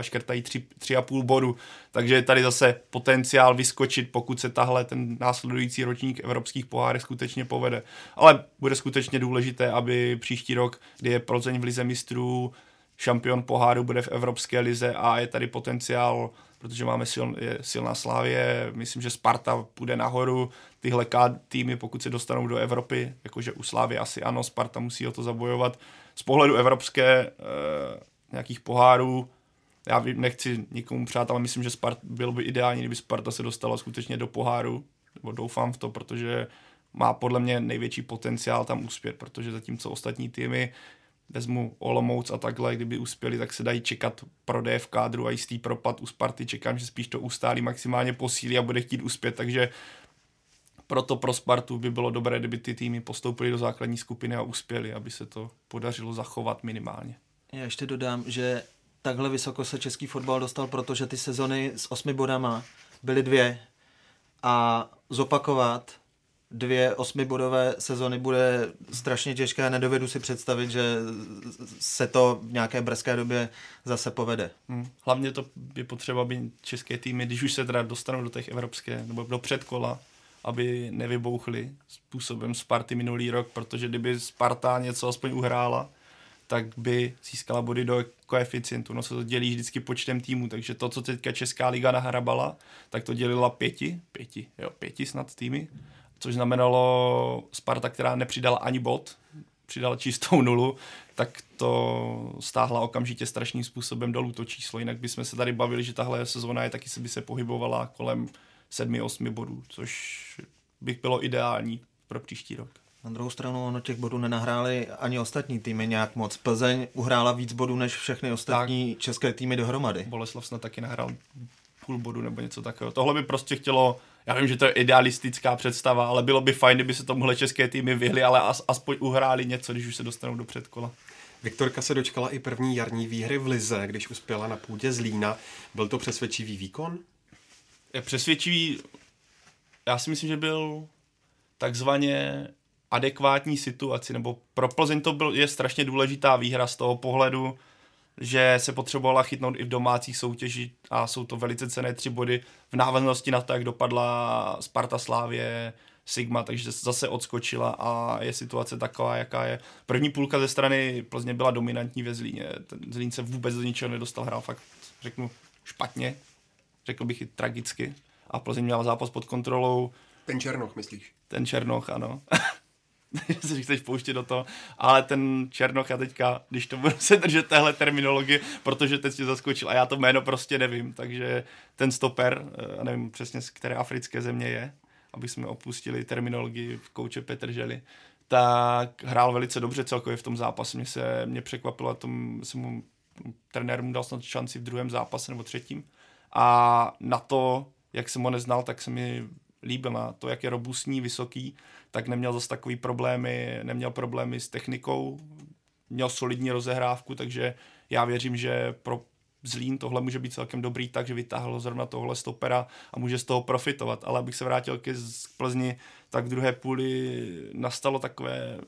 škrtají 3,5 bodu, takže je tady zase potenciál vyskočit, pokud se tahle ten následující ročník evropských pohárek skutečně povede. Ale bude skutečně důležité, aby příští rok, kdy je Plzeň v lize mistrů, šampion poháru bude v Evropské lize a je tady potenciál protože máme sil, je silná Slávě, myslím, že Sparta půjde nahoru, tyhle týmy, pokud se dostanou do Evropy, jakože u Slávy asi ano, Sparta musí o to zabojovat. Z pohledu evropské e, nějakých pohárů, já nechci nikomu přát, ale myslím, že Spart, bylo by ideální, kdyby Sparta se dostala skutečně do poháru, nebo doufám v to, protože má podle mě největší potenciál tam uspět, protože zatímco ostatní týmy vezmu Olomouc a takhle, kdyby uspěli, tak se dají čekat prodeje v kádru a jistý propad u Sparty. Čekám, že spíš to ustálí maximálně posílí a bude chtít uspět, takže proto pro Spartu by bylo dobré, kdyby ty týmy postoupily do základní skupiny a uspěli, aby se to podařilo zachovat minimálně. Já ještě dodám, že takhle vysoko se český fotbal dostal, protože ty sezony s osmi bodama byly dvě a zopakovat dvě osmibodové sezony bude strašně těžké. Nedovedu si představit, že se to v nějaké brzké době zase povede. Hmm. Hlavně to je potřeba, aby české týmy, když už se teda dostanou do těch evropské nebo do předkola, aby nevybouchly způsobem Sparty minulý rok, protože kdyby Sparta něco aspoň uhrála, tak by získala body do koeficientu. No se to dělí vždycky počtem týmů, takže to, co teďka Česká liga nahrabala, tak to dělila pěti, pěti, jo, pěti snad týmy, což znamenalo Sparta, která nepřidala ani bod, přidala čistou nulu, tak to stáhla okamžitě strašným způsobem dolů to číslo. Jinak bychom se tady bavili, že tahle sezóna je taky se by se pohybovala kolem 7-8 bodů, což bych bylo ideální pro příští rok. Na druhou stranu ono těch bodů nenahráli ani ostatní týmy nějak moc. Plzeň uhrála víc bodů než všechny ostatní tak. české týmy dohromady. Boleslav snad taky nahrál půl bodu nebo něco takového. Tohle by prostě chtělo, já vím, že to je idealistická představa, ale bylo by fajn, kdyby se tomuhle české týmy vyhly, ale as, aspoň uhráli něco, když už se dostanou do předkola. Viktorka se dočkala i první jarní výhry v Lize, když uspěla na půdě Zlína. Byl to přesvědčivý výkon? Je přesvědčivý, já si myslím, že byl takzvaně adekvátní situaci, nebo pro Plzeň to byl, je strašně důležitá výhra z toho pohledu, že se potřebovala chytnout i v domácích soutěži a jsou to velice cené tři body v návaznosti na to, jak dopadla Sparta Slávě, Sigma, takže zase odskočila a je situace taková, jaká je. První půlka ze strany Plzně byla dominantní ve Zlíně. Ten Zlín se vůbec do ničeho nedostal, hrál fakt, řeknu, špatně, řekl bych i tragicky. A Plzeň měla zápas pod kontrolou. Ten Černoch, myslíš? Ten Černoch, ano. si chceš pouštět do toho, ale ten Černoch já teďka, když to budu se držet téhle terminologie, protože teď tě zaskočil a já to jméno prostě nevím, takže ten stoper, eh, nevím přesně z které africké země je, aby jsme opustili terminologii v kouče Petrželi, tak hrál velice dobře celkově v tom zápase. Mě se mě překvapilo, tom jsem mu trenér mu dal snad šanci v druhém zápase nebo třetím. A na to, jak jsem ho neznal, tak se mi líbil na to, jak je robustní, vysoký, tak neměl zase takový problémy, neměl problémy s technikou, měl solidní rozehrávku, takže já věřím, že pro Zlín tohle může být celkem dobrý, takže vytáhl zrovna tohle stopera a může z toho profitovat. Ale abych se vrátil ke Plzni, tak v druhé půli nastalo takové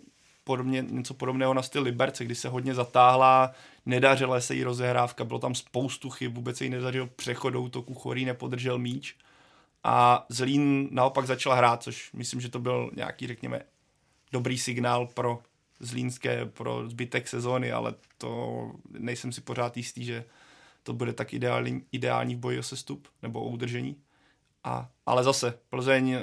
podobně, něco podobného na styl Liberce, kdy se hodně zatáhla, nedařila se jí rozehrávka, bylo tam spoustu chyb, vůbec se jí nedařil přechod do útoku, Chorý nepodržel míč a Zlín naopak začal hrát, což myslím, že to byl nějaký, řekněme, dobrý signál pro Zlínské, pro zbytek sezóny, ale to nejsem si pořád jistý, že to bude tak ideální, ideální v boji o sestup nebo o udržení. A, ale zase, Plzeň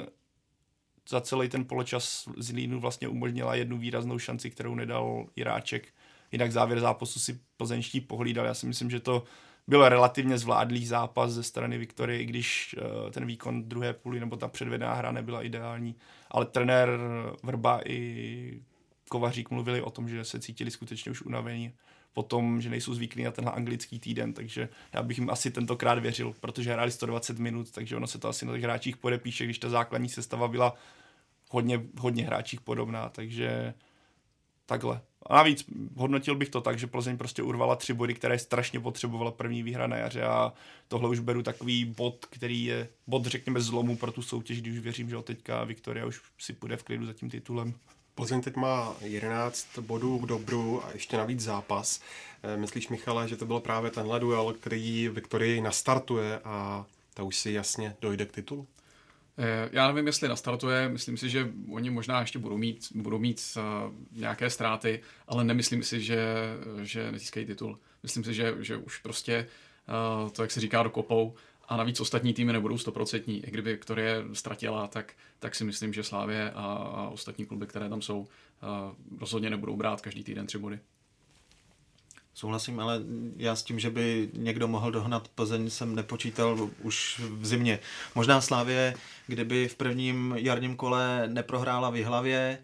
za celý ten poločas Zlínu vlastně umožnila jednu výraznou šanci, kterou nedal Iráček. Jinak závěr zápasu si plzeňští pohlídal. Já si myslím, že to byl relativně zvládlý zápas ze strany Viktorie, i když uh, ten výkon druhé půly nebo ta předvedená hra nebyla ideální. Ale trenér Vrba i Kovařík mluvili o tom, že se cítili skutečně už unavení po tom, že nejsou zvyklí na tenhle anglický týden, takže já bych jim asi tentokrát věřil, protože hráli 120 minut, takže ono se to asi na těch hráčích podepíše, když ta základní sestava byla hodně, hodně hráčích podobná, takže takhle. A navíc hodnotil bych to tak, že Plzeň prostě urvala tři body, které strašně potřebovala první výhra na jaře a tohle už beru takový bod, který je bod, řekněme, zlomu pro tu soutěž, když už věřím, že teďka Viktoria už si půjde v klidu za tím titulem. Plzeň teď má 11 bodů k dobru a ještě navíc zápas. Eh, myslíš, Michale, že to byl právě tenhle duel, který Viktorii nastartuje a ta už si jasně dojde k titulu? Eh, já nevím, jestli nastartuje, myslím si, že oni možná ještě budou mít, budou mít uh, nějaké ztráty, ale nemyslím si, že, že nezískají titul. Myslím si, že, že už prostě uh, to, jak se říká, dokopou a navíc ostatní týmy nebudou stoprocentní. I kdyby Viktorie ztratila, tak, tak si myslím, že Slávě a, a ostatní kluby, které tam jsou, rozhodně nebudou brát každý týden tři body. Souhlasím, ale já s tím, že by někdo mohl dohnat Plzeň, jsem nepočítal už v zimě. Možná Slávě, kdyby v prvním jarním kole neprohrála v hlavě,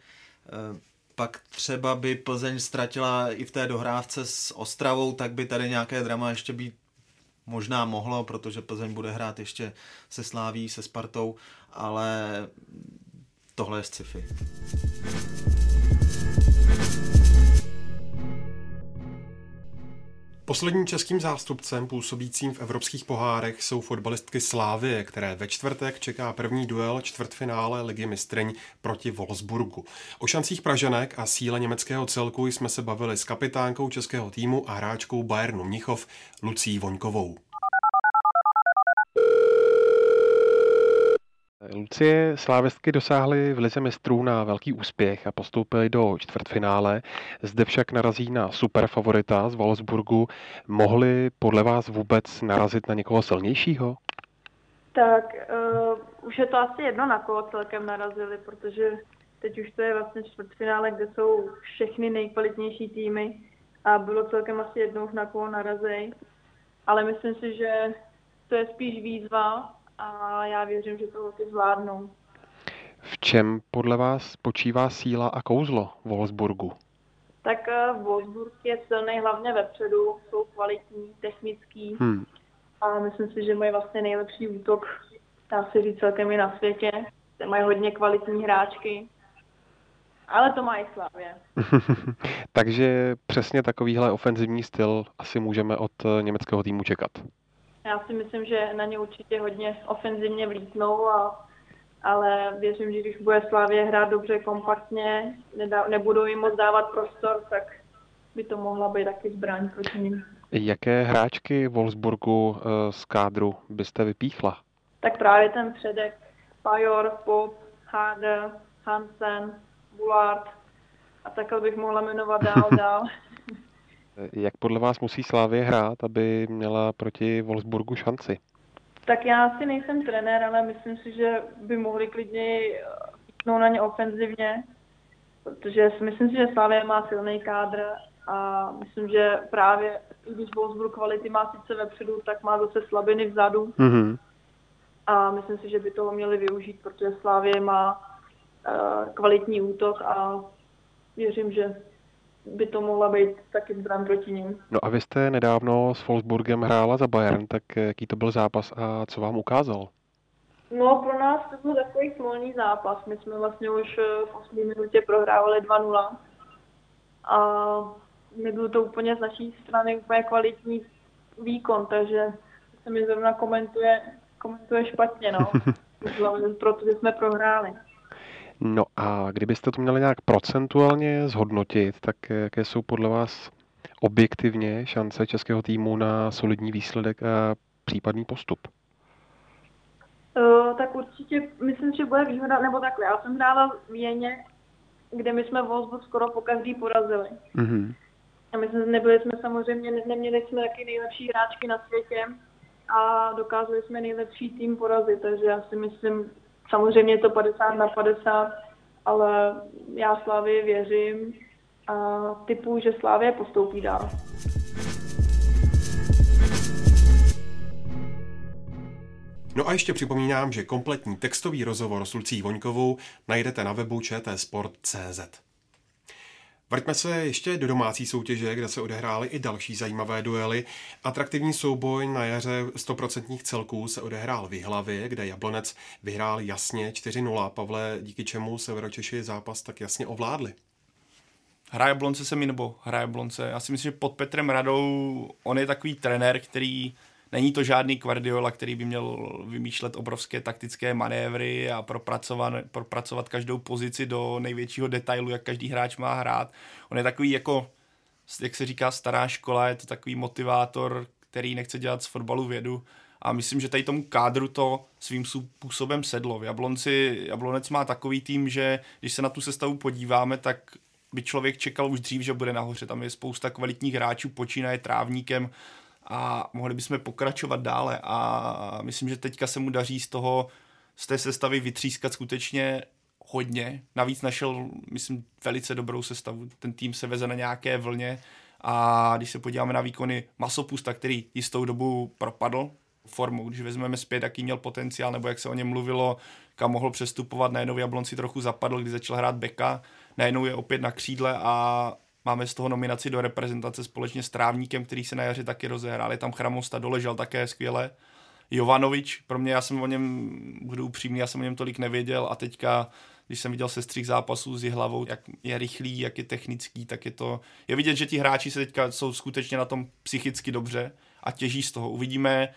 eh, pak třeba by Plzeň ztratila i v té dohrávce s Ostravou, tak by tady nějaké drama ještě být možná mohlo, protože Plzeň bude hrát ještě se Sláví, se Spartou, ale tohle je sci-fi. Posledním českým zástupcem působícím v evropských pohárech jsou fotbalistky Slávie, které ve čtvrtek čeká první duel čtvrtfinále Ligy mistryň proti Wolfsburgu. O šancích Praženek a síle německého celku jsme se bavili s kapitánkou českého týmu a hráčkou Bayernu Mnichov Lucí Voňkovou. Lucie Slávestky dosáhly v Lize mistrů na velký úspěch a postoupili do čtvrtfinále. Zde však narazí na superfavorita z Wolfsburgu. Mohli podle vás vůbec narazit na někoho silnějšího? Tak uh, už je to asi jedno, na koho celkem narazili, protože teď už to je vlastně čtvrtfinále, kde jsou všechny nejkvalitnější týmy a bylo celkem asi jedno už na koho narazej. Ale myslím si, že to je spíš výzva a já věřím, že to holky zvládnou. V čem podle vás spočívá síla a kouzlo Wolfsburgu? Tak uh, Wolfsburg je silný hlavně vepředu, jsou kvalitní, technický hmm. a myslím si, že mají vlastně nejlepší útok, dá se říct celkem i na světě. Mají hodně kvalitní hráčky, ale to má i Slávě. Takže přesně takovýhle ofenzivní styl asi můžeme od eh, německého týmu čekat. Já si myslím, že na ně určitě hodně ofenzivně vlítnou, a, ale věřím, že když bude Slávě hrát dobře, kompaktně, nedá, nebudou jim moc dávat prostor, tak by to mohla být taky zbraň proti ním. Jaké hráčky Wolfsburgu eh, z kádru byste vypíchla? Tak právě ten předek. Pajor, Pop, Harder, Hansen, Bullard a takhle bych mohla jmenovat dál, dál. Jak podle vás musí Slávě hrát, aby měla proti Wolfsburgu šanci? Tak já si nejsem trenér, ale myslím si, že by mohli klidně jít na ně ofenzivně, protože myslím si, že Slávě má silný kádr a myslím, že právě i když Wolfsburg kvality má sice vepředu, tak má zase slabiny vzadu. Mm-hmm. A myslím si, že by toho měli využít, protože Slávě má uh, kvalitní útok a věřím, že by to mohla být taky zbraň proti ním. No a vy jste nedávno s Wolfsburgem hrála za Bayern, tak jaký to byl zápas a co vám ukázal? No, pro nás to byl takový smolný zápas. My jsme vlastně už v 8 minutě prohrávali 2-0. A nebyl to úplně z naší strany úplně kvalitní výkon, takže se mi zrovna komentuje, komentuje špatně, no. protože jsme prohráli. No a kdybyste to měli nějak procentuálně zhodnotit, tak jaké jsou podle vás objektivně šance českého týmu na solidní výsledek a případný postup? Uh, tak určitě myslím, že bude výhoda, nebo takhle. Já jsem hrála v Jeně, kde my jsme Wolfsburg skoro po každý porazili. Mm-hmm. A my jsme, nebyli jsme samozřejmě, neměli jsme taky nejlepší hráčky na světě a dokázali jsme nejlepší tým porazit, takže já si myslím, Samozřejmě je to 50 na 50, ale já Slávě věřím a typu, že Slávě postoupí dál. No a ještě připomínám, že kompletní textový rozhovor s Lucí Voňkovou najdete na webu čtsport.cz. Vraťme se ještě do domácí soutěže, kde se odehrály i další zajímavé duely. Atraktivní souboj na jaře 100% celků se odehrál v Jihlavě, kde Jablonec vyhrál jasně 4-0. Pavle, díky čemu Severočeši zápas tak jasně ovládli. Hraje Jablonce se mi, nebo hraje Jablonce. Já si myslím, že pod Petrem Radou on je takový trenér, který Není to žádný Guardiola, který by měl vymýšlet obrovské taktické manévry a propracovat, propracovat každou pozici do největšího detailu, jak každý hráč má hrát. On je takový jako, jak se říká, stará škola, je to takový motivátor, který nechce dělat z fotbalu vědu. A myslím, že tady tomu kádru to svým způsobem sedlo. Jablonci, Jablonec má takový tým, že když se na tu sestavu podíváme, tak by člověk čekal už dřív, že bude nahoře. Tam je spousta kvalitních hráčů, počínaje trávníkem, a mohli bychom pokračovat dále a myslím, že teďka se mu daří z toho, z té sestavy vytřískat skutečně hodně. Navíc našel, myslím, velice dobrou sestavu. Ten tým se veze na nějaké vlně a když se podíváme na výkony Masopusta, který jistou dobu propadl formou, když vezmeme zpět, jaký měl potenciál, nebo jak se o něm mluvilo, kam mohl přestupovat, najednou v Jablonci trochu zapadl, když začal hrát beka, najednou je opět na křídle a Máme z toho nominaci do reprezentace společně s Trávníkem, který se na jaře taky rozehrál. Je tam Chramosta, doležel také skvěle. Jovanovič, pro mě, já jsem o něm, budu upřímný, já jsem o něm tolik nevěděl a teďka, když jsem viděl sestřih zápasů s hlavou, jak je rychlý, jak je technický, tak je to, je vidět, že ti hráči se teďka jsou skutečně na tom psychicky dobře a těží z toho. Uvidíme,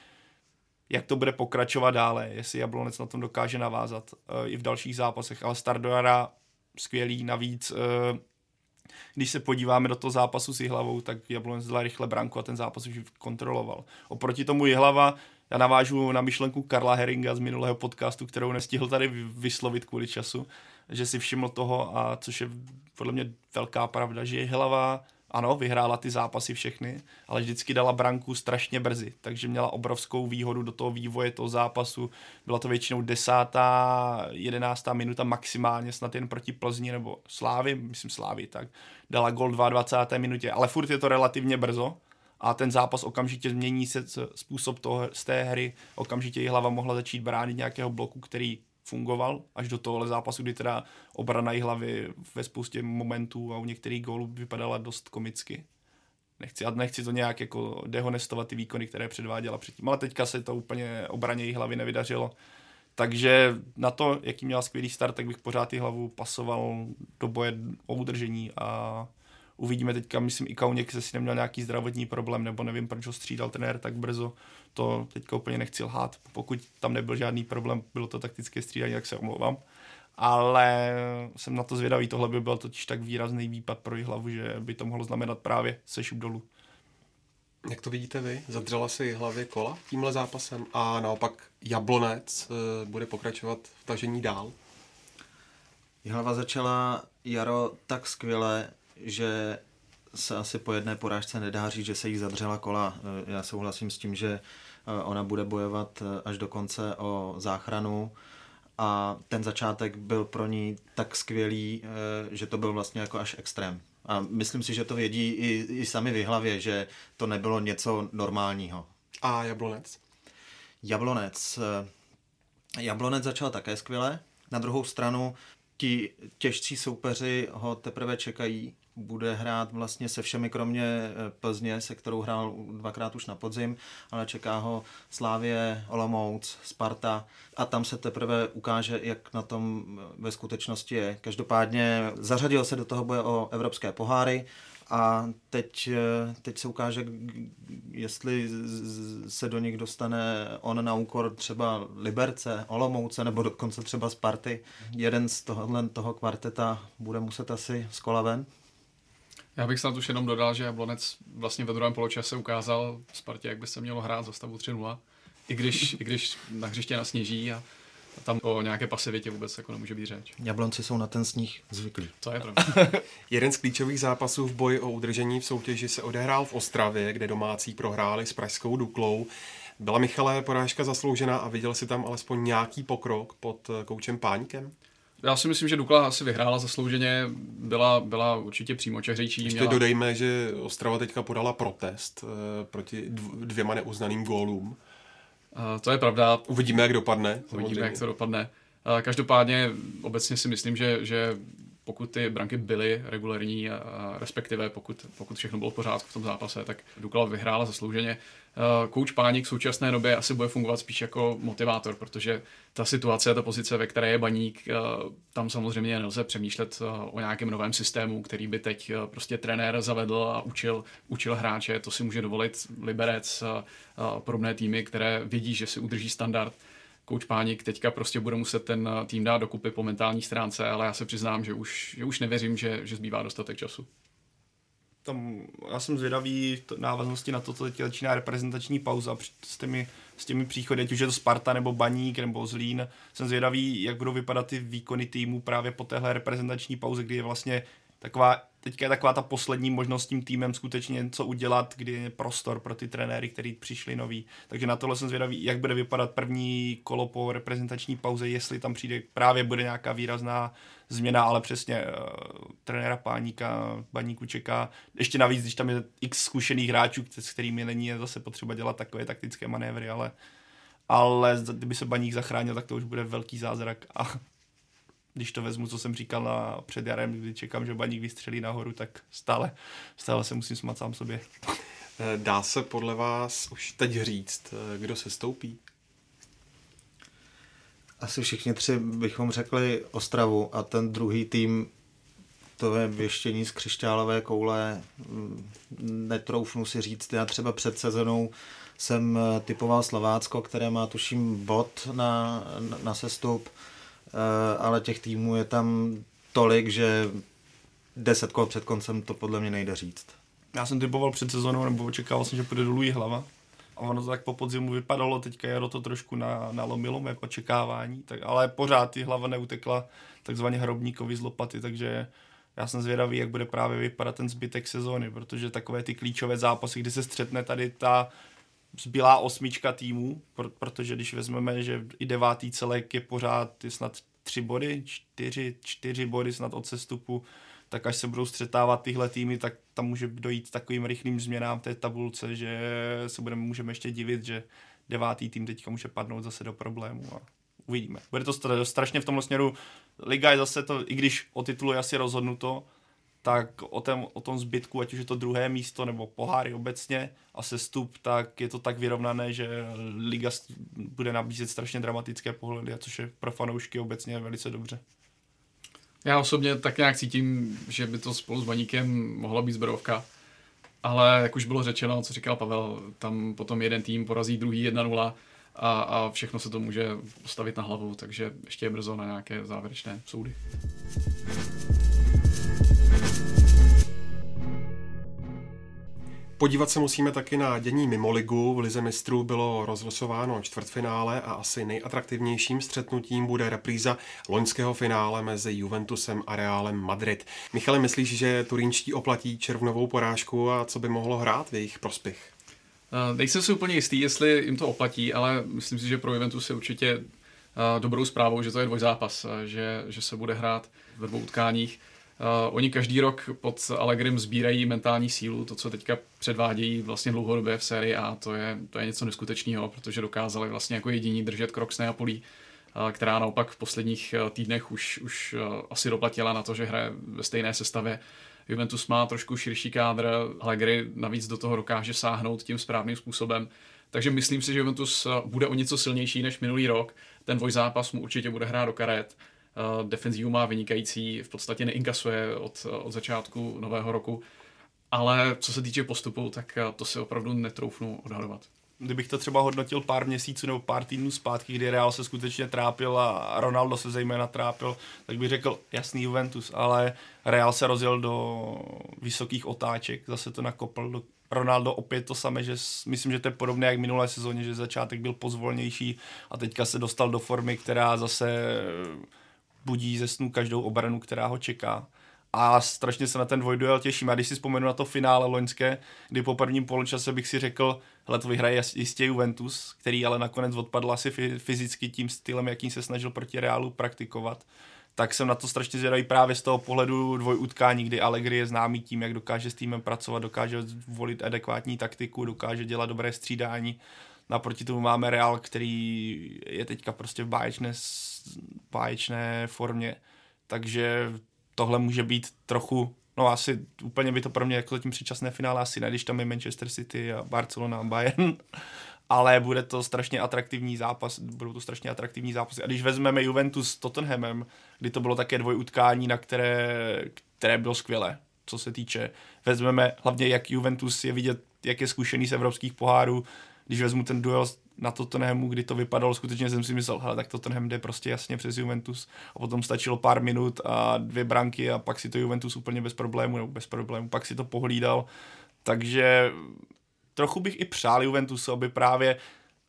jak to bude pokračovat dále, jestli Jablonec na tom dokáže navázat uh, i v dalších zápasech, ale Stardojara skvělý, navíc uh, když se podíváme do toho zápasu s Jihlavou, tak Jablonec dala rychle branku a ten zápas už kontroloval. Oproti tomu Jihlava já navážu na myšlenku Karla Heringa z minulého podcastu, kterou nestihl tady vyslovit kvůli času, že si všiml toho, a což je podle mě velká pravda, že hlava ano, vyhrála ty zápasy všechny, ale vždycky dala branku strašně brzy, takže měla obrovskou výhodu do toho vývoje toho zápasu. Byla to většinou desátá, jedenáctá minuta maximálně, snad jen proti Plzni nebo Slávy, myslím Slávy, tak dala gol 22. minutě, ale furt je to relativně brzo a ten zápas okamžitě změní se způsob toho, z té hry, okamžitě jí hlava mohla začít bránit nějakého bloku, který fungoval až do tohohle zápasu, kdy teda obrana hlavy ve spoustě momentů a u některých gólů vypadala dost komicky. Nechci, a nechci to nějak jako dehonestovat ty výkony, které předváděla předtím, ale teďka se to úplně obraně jí hlavy nevydařilo. Takže na to, jaký měla skvělý start, tak bych pořád ty hlavu pasoval do boje o udržení a Uvidíme teďka, myslím, i Kauněk se si neměl nějaký zdravotní problém, nebo nevím, proč ho střídal trenér tak brzo. To teďka úplně nechci lhát. Pokud tam nebyl žádný problém, bylo to taktické střídání, tak se omlouvám. Ale jsem na to zvědavý, tohle by byl totiž tak výrazný výpad pro hlavu, že by to mohlo znamenat právě sešup dolů. Jak to vidíte vy? Zadřela si hlavě kola tímhle zápasem a naopak Jablonec eh, bude pokračovat v tažení dál? Hlava začala jaro tak skvěle, že se asi po jedné porážce nedá říct, že se jí zadřela kola. Eh, já souhlasím s tím, že eh, ona bude bojovat eh, až do konce o záchranu a ten začátek byl pro ní tak skvělý, že to byl vlastně jako až extrém. A myslím si, že to vědí i, i sami v hlavě, že to nebylo něco normálního. A Jablonec? Jablonec. Jablonec začal také skvěle. Na druhou stranu ti těžcí soupeři ho teprve čekají bude hrát vlastně se všemi, kromě eh, Plzně, se kterou hrál dvakrát už na podzim, ale čeká ho Slávě, Olomouc, Sparta a tam se teprve ukáže, jak na tom eh, ve skutečnosti je. Každopádně zařadil se do toho boje o evropské poháry, a teď, eh, teď se ukáže, jestli se do nich dostane on na úkor třeba Liberce, Olomouce nebo dokonce třeba Sparty. Jeden z tohohle toho kvarteta bude muset asi z kola ven. Já bych snad už jenom dodal, že Jablonec vlastně ve druhém poločase ukázal Spartě, jak by se mělo hrát za stavu 3-0. I když, I když na hřiště nasněží a tam o nějaké pasivitě vůbec jako nemůže být řeč. Jablonci jsou na ten sníh zvyklí. To je pravda. Jeden z klíčových zápasů v boji o udržení v soutěži se odehrál v Ostravě, kde domácí prohráli s pražskou Duklou. Byla Michale porážka zasloužená a viděl si tam alespoň nějaký pokrok pod koučem Páňkem? Já si myslím, že Dukla asi vyhrála zaslouženě, byla, byla určitě přímočařejší. Ještě měla... dodejme, že Ostrava teďka podala protest uh, proti dvěma neuznaným gólům. Uh, to je pravda. Uvidíme, jak dopadne. Uvidíme, jak to dopadne. Uh, každopádně obecně si myslím, že, že pokud ty branky byly regulární, respektive pokud, pokud všechno bylo v pořádku v tom zápase, tak Dukla vyhrála zaslouženě. Kouč Páník v současné době asi bude fungovat spíš jako motivátor, protože ta situace, ta pozice, ve které je Baník, eh, tam samozřejmě nelze přemýšlet eh, o nějakém novém systému, který by teď eh, prostě trenér zavedl a učil, učil hráče. To si může dovolit Liberec, podobné týmy, které vědí, že si udrží standard kouč Pánik teďka prostě bude muset ten tým dát dokupy po mentální stránce, ale já se přiznám, že už, že už nevěřím, že, že zbývá dostatek času. Tam, já jsem zvědavý to, návaznosti na to, co teď začíná reprezentační pauza s těmi, s těmi příchody, ať už je to Sparta nebo Baník nebo Zlín. Jsem zvědavý, jak budou vypadat ty výkony týmu právě po téhle reprezentační pauze, kdy je vlastně taková, teďka je taková ta poslední možnost tím týmem skutečně něco udělat, kdy je prostor pro ty trenéry, kteří přišli noví. Takže na tohle jsem zvědavý, jak bude vypadat první kolo po reprezentační pauze, jestli tam přijde právě bude nějaká výrazná změna, ale přesně uh, trenéra Páníka, Baníku čeká. Ještě navíc, když tam je x zkušených hráčů, s kterými není zase potřeba dělat takové taktické manévry, ale ale kdyby se Baník zachránil, tak to už bude velký zázrak a když to vezmu, co jsem říkal na před jarem, kdy čekám, že baník vystřelí nahoru, tak stále, stále se musím smát sám sobě. Eh, dá se podle vás už teď říct, eh, kdo se stoupí? Asi všichni tři bychom řekli Ostravu a ten druhý tým to je věštění z křišťálové koule. Mm, netroufnu si říct, já třeba před sezónou jsem eh, typoval Slovácko, které má tuším bod na, na sestup. Eh, ale těch týmů je tam tolik, že deset kol před koncem to podle mě nejde říct. Já jsem typoval před sezónou, nebo očekával jsem, že půjde dolů hlava, a ono to tak po podzimu vypadalo, teďka Jaro to trošku na, nalomilo mé očekávání, tak, ale pořád ty hlava neutekla takzvaně hrobníkovi z lopaty, takže já jsem zvědavý, jak bude právě vypadat ten zbytek sezóny, protože takové ty klíčové zápasy, kdy se střetne tady ta zbylá osmička týmů, protože když vezmeme, že i devátý celek je pořád je snad tři body, čtyři, čtyři body snad od sestupu, tak až se budou střetávat tyhle týmy, tak tam může dojít takovým rychlým změnám té tabulce, že se budeme, můžeme ještě divit, že devátý tým teďka může padnout zase do problému a uvidíme. Bude to strašně v tomhle směru, liga je zase to, i když o titulu je asi rozhodnuto, tak o, tom, o tom zbytku, ať už je to druhé místo nebo poháry obecně a sestup, tak je to tak vyrovnané, že liga bude nabízet strašně dramatické pohledy, což je pro fanoušky obecně velice dobře. Já osobně tak nějak cítím, že by to spolu s Baníkem mohla být zbrovka. Ale jak už bylo řečeno, co říkal Pavel, tam potom jeden tým porazí druhý 1-0 a, a všechno se to může postavit na hlavu, takže ještě je brzo na nějaké závěrečné soudy. Podívat se musíme taky na dění mimo ligu. V Lize mistrů bylo rozlosováno čtvrtfinále a asi nejatraktivnějším střetnutím bude repríza loňského finále mezi Juventusem a Realem Madrid. Michale, myslíš, že turínští oplatí červnovou porážku a co by mohlo hrát v jejich prospěch? Uh, nejsem si úplně jistý, jestli jim to oplatí, ale myslím si, že pro Juventus je určitě uh, dobrou zprávou, že to je dvojzápas, uh, že, že se bude hrát ve dvou utkáních. Uh, oni každý rok pod Allegrim sbírají mentální sílu, to, co teďka předvádějí vlastně dlouhodobě v sérii A, to je, to je něco neskutečného, protože dokázali vlastně jako jediní držet krok s Neapolí, uh, která naopak v posledních uh, týdnech už, už uh, asi doplatila na to, že hraje ve stejné sestavě. Juventus má trošku širší kádr, Allegri navíc do toho dokáže sáhnout tím správným způsobem. Takže myslím si, že Juventus bude o něco silnější než minulý rok. Ten dvojzápas mu určitě bude hrát do karet. Eh, defenzivu má vynikající, v podstatě neinkasuje od, od začátku nového roku, ale co se týče postupu, tak eh, to si opravdu netroufnu odhadovat. Kdybych to třeba hodnotil pár měsíců nebo pár týdnů zpátky, kdy Real se skutečně trápil a Ronaldo se zejména trápil, tak bych řekl jasný Juventus, ale Real se rozjel do vysokých otáček, zase to nakopl do Ronaldo opět to samé, že myslím, že to je podobné jak minulé sezóně, že začátek byl pozvolnější a teďka se dostal do formy, která zase budí ze snu každou obranu, která ho čeká. A strašně se na ten dvojduel těším. A když si vzpomenu na to finále loňské, kdy po prvním poločase bych si řekl, hele, to vyhraje jistě Juventus, který ale nakonec odpadl asi fyzicky tím stylem, jakým se snažil proti Reálu praktikovat, tak jsem na to strašně zvědavý právě z toho pohledu dvojutkání, kdy Allegri je známý tím, jak dokáže s týmem pracovat, dokáže volit adekvátní taktiku, dokáže dělat dobré střídání. Naproti tomu máme Real, který je teďka prostě v báječné báječné formě, takže tohle může být trochu, no asi úplně by to pro mě jako zatím předčasné finále asi ne, když tam je Manchester City a Barcelona a Bayern, ale bude to strašně atraktivní zápas, budou to strašně atraktivní zápasy. A když vezmeme Juventus s Tottenhamem, kdy to bylo také dvojutkání, na které, které bylo skvělé, co se týče, vezmeme hlavně, jak Juventus je vidět, jak je zkušený z evropských pohárů, když vezmu ten duel na Tottenhamu, kdy to vypadalo, skutečně jsem si myslel, hele, tak Tottenham jde prostě jasně přes Juventus a potom stačilo pár minut a dvě branky a pak si to Juventus úplně bez problému, nebo bez problému, pak si to pohlídal, takže trochu bych i přál Juventusu, aby právě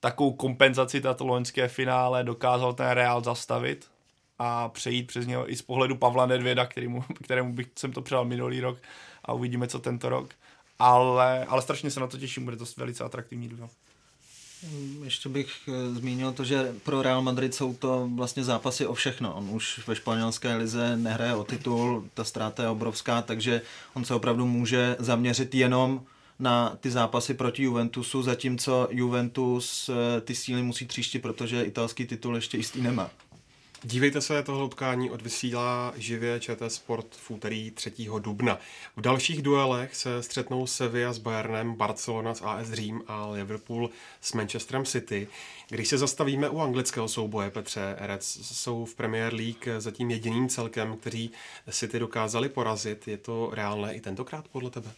takovou kompenzaci tato loňské finále dokázal ten Real zastavit a přejít přes něho i z pohledu Pavla Nedvěda, kterému, kterému bych jsem to přál minulý rok a uvidíme, co tento rok. Ale, ale strašně se na to těším, bude to velice atraktivní duel. Ještě bych eh, zmínil to, že pro Real Madrid jsou to vlastně zápasy o všechno. On už ve španělské lize nehraje o titul, ta ztráta je obrovská, takže on se opravdu může zaměřit jenom na ty zápasy proti Juventusu, zatímco Juventus eh, ty síly musí tříštit, protože italský titul ještě jistý nemá. Dívejte se, tohle utkání odvysílá živě ČT Sport v úterý 3. dubna. V dalších duelech se střetnou Sevilla s Bayernem, Barcelona s AS Řím a Liverpool s Manchesterem City. Když se zastavíme u anglického souboje, Petře, Reds jsou v Premier League zatím jediným celkem, kteří City dokázali porazit. Je to reálné i tentokrát podle tebe?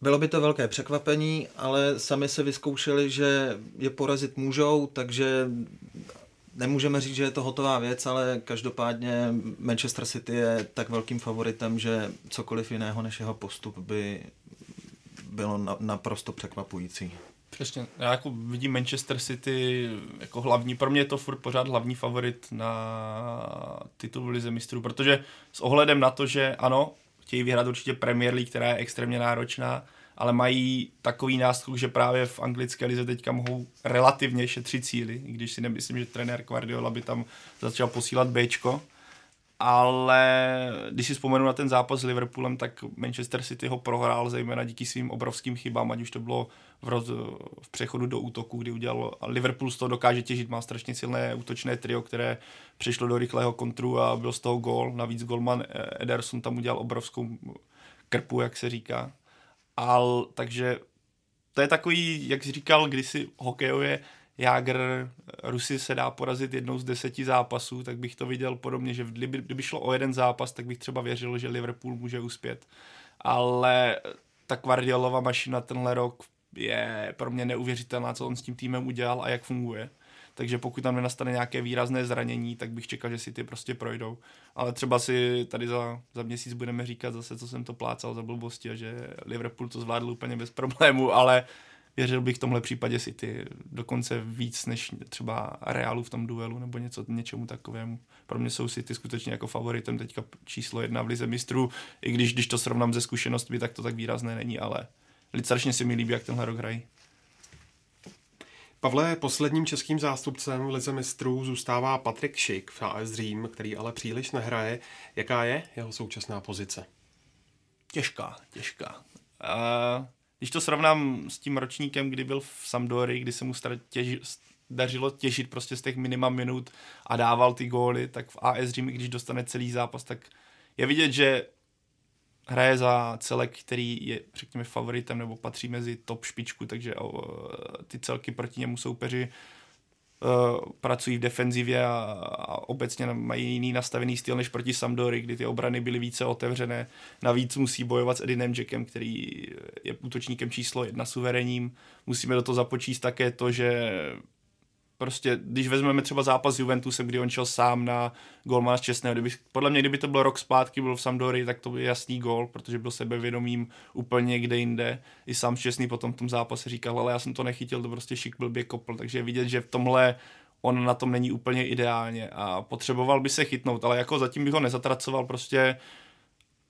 Bylo by to velké překvapení, ale sami se vyzkoušeli, že je porazit můžou, takže nemůžeme říct, že je to hotová věc, ale každopádně Manchester City je tak velkým favoritem, že cokoliv jiného než jeho postup by bylo na, naprosto překvapující. Přesně. Já jako vidím Manchester City jako hlavní, pro mě je to furt pořád hlavní favorit na titul v Lize mistrů, protože s ohledem na to, že ano, chtějí vyhrát určitě Premier League, která je extrémně náročná, ale mají takový náskok, že právě v anglické lize teďka mohou relativně šetřit cíly, i když si nemyslím, že trenér Guardiola by tam začal posílat Bčko. Ale když si vzpomenu na ten zápas s Liverpoolem, tak Manchester City ho prohrál zejména díky svým obrovským chybám, ať už to bylo v, roz, v přechodu do útoku, kdy udělal a Liverpool z toho dokáže těžit, má strašně silné útočné trio, které přišlo do rychlého kontru a byl z toho gól. Navíc golman Ederson tam udělal obrovskou krpu, jak se říká. Al, takže to je takový, jak jsi říkal kdysi hokejově, Jágr, Rusy se dá porazit jednou z deseti zápasů, tak bych to viděl podobně, že kdyby, kdyby šlo o jeden zápas, tak bych třeba věřil, že Liverpool může uspět. Ale ta Guardiolova mašina tenhle rok je pro mě neuvěřitelná, co on s tím týmem udělal a jak funguje takže pokud tam nenastane nějaké výrazné zranění, tak bych čekal, že si ty prostě projdou. Ale třeba si tady za, za měsíc budeme říkat zase, co jsem to plácal za blbosti a že Liverpool to zvládl úplně bez problému, ale věřil bych v tomhle případě City dokonce víc než třeba Realu v tom duelu nebo něco, něčemu takovému. Pro mě jsou City skutečně jako favoritem teďka číslo jedna v lize mistrů, i když, když to srovnám ze zkušenostmi, tak to tak výrazné není, ale strašně si mi líbí, jak tenhle rok hrají. Pavle, posledním českým zástupcem v Lize mistrů zůstává Patrik Šik v AS Řím, který ale příliš nehraje. Jaká je jeho současná pozice? Těžká, těžká. Uh, když to srovnám s tím ročníkem, kdy byl v Sampdory, kdy se mu těži, dařilo těžit prostě z těch minima minut a dával ty góly, tak v AS Řím, když dostane celý zápas, tak je vidět, že hraje za celek, který je, řekněme, favoritem nebo patří mezi top špičku, takže uh, ty celky proti němu soupeři uh, pracují v defenzivě a, a obecně mají jiný nastavený styl než proti Sampdory, kdy ty obrany byly více otevřené. Navíc musí bojovat s Edinem Jackem, který je útočníkem číslo jedna suverénním. Musíme do toho započíst také to, že prostě, když vezmeme třeba zápas s Juventusem, kdy on šel sám na golmana z Čestného, kdyby, podle mě, kdyby to bylo rok zpátky, byl v Sampdory, tak to byl jasný gol, protože byl sebevědomým úplně někde jinde. I sám Čestný potom v tom zápase říkal, ale já jsem to nechytil, to prostě šik blbě kopl, takže vidět, že v tomhle on na tom není úplně ideálně a potřeboval by se chytnout, ale jako zatím bych ho nezatracoval, prostě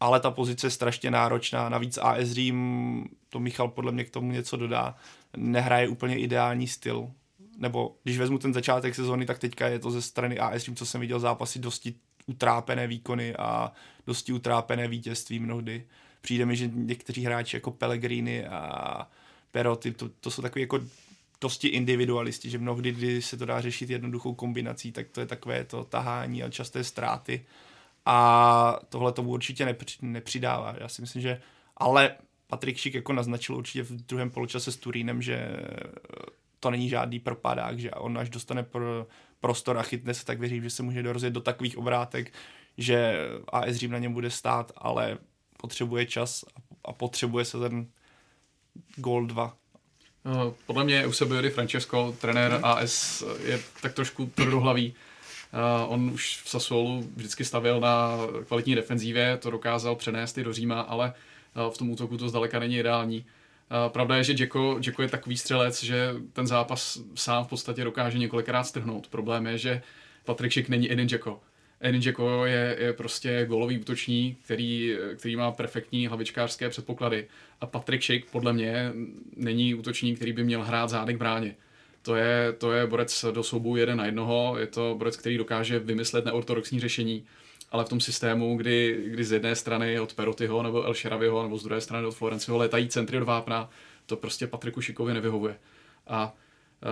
ale ta pozice je strašně náročná. Navíc AS Řím, to Michal podle mě k tomu něco dodá, nehraje úplně ideální styl nebo když vezmu ten začátek sezóny, tak teďka je to ze strany AS, tím, co jsem viděl zápasy, dosti utrápené výkony a dosti utrápené vítězství mnohdy. Přijde mi, že někteří hráči jako Pellegrini a Peroty, to, to jsou takový jako dosti individualisti, že mnohdy, když se to dá řešit jednoduchou kombinací, tak to je takové to tahání a časté ztráty. A tohle tomu určitě nepřidává. Já si myslím, že ale Patrik Šik jako naznačil určitě v druhém poločase s Turínem, že to není žádný propadák, že on až dostane pro prostor a chytne se, tak věřím, že se může dorozjet do takových obrátek, že AS Řím na něm bude stát, ale potřebuje čas a potřebuje se ten gol 2. No, podle mě Eusebio Francesco, trenér hmm. AS, je tak trošku tvrdohlavý. Uh, on už v Sassuolu vždycky stavil na kvalitní defenzívě, to dokázal přenést i do Říma, ale uh, v tom útoku to zdaleka není ideální. Pravda je, že Jacko, Jacko je takový střelec, že ten zápas sám v podstatě dokáže několikrát strhnout. Problém je, že Patrik Šik není Edin Jacko. Edin Jacko je, je prostě golový útočník, který, který má perfektní hlavičkářské předpoklady. A Patrik Šik podle mě není útočník, který by měl hrát zádek bráně. To je, to je borec do souboju jeden na jednoho, je to borec, který dokáže vymyslet neortodoxní řešení ale v tom systému, kdy, kdy z jedné strany od Perotyho nebo El Sharaviho nebo z druhé strany od Florenciho letají centry od vápna, to prostě Patriku Šikovi nevyhovuje. A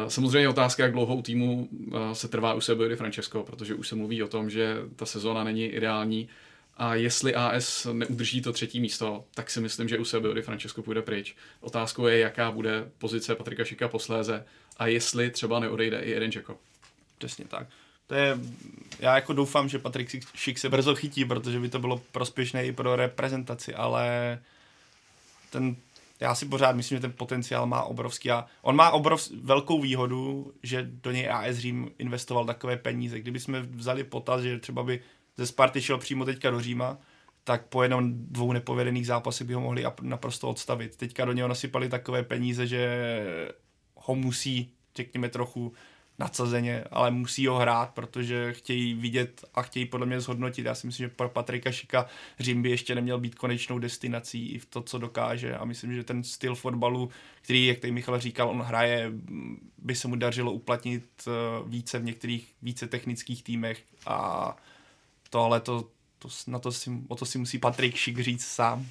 Samozřejmě je otázka, jak dlouho u týmu se trvá u sebe Di Francesco, protože už se mluví o tom, že ta sezóna není ideální a jestli AS neudrží to třetí místo, tak si myslím, že u sebe Di Francesco půjde pryč. Otázkou je, jaká bude pozice Patrika Šika posléze a jestli třeba neodejde i jeden Čeko. Přesně tak to je, já jako doufám, že Patrik Šik se brzo chytí, protože by to bylo prospěšné i pro reprezentaci, ale ten, já si pořád myslím, že ten potenciál má obrovský a on má obrov, velkou výhodu, že do něj AS Řím investoval takové peníze. Kdyby jsme vzali potaz, že třeba by ze Sparty šel přímo teďka do Říma, tak po jenom dvou nepovedených zápasech by ho mohli naprosto odstavit. Teďka do něho nasypali takové peníze, že ho musí, řekněme, trochu nadsazeně, ale musí ho hrát, protože chtějí vidět a chtějí podle mě zhodnotit. Já si myslím, že pro Patrika Šika Řím by ještě neměl být konečnou destinací i v to, co dokáže. A myslím, že ten styl fotbalu, který, jak tady Michal říkal, on hraje, by se mu dařilo uplatnit eh, více v některých více technických týmech. A to ale to, to, na to si, o to si musí Patrik Šik říct sám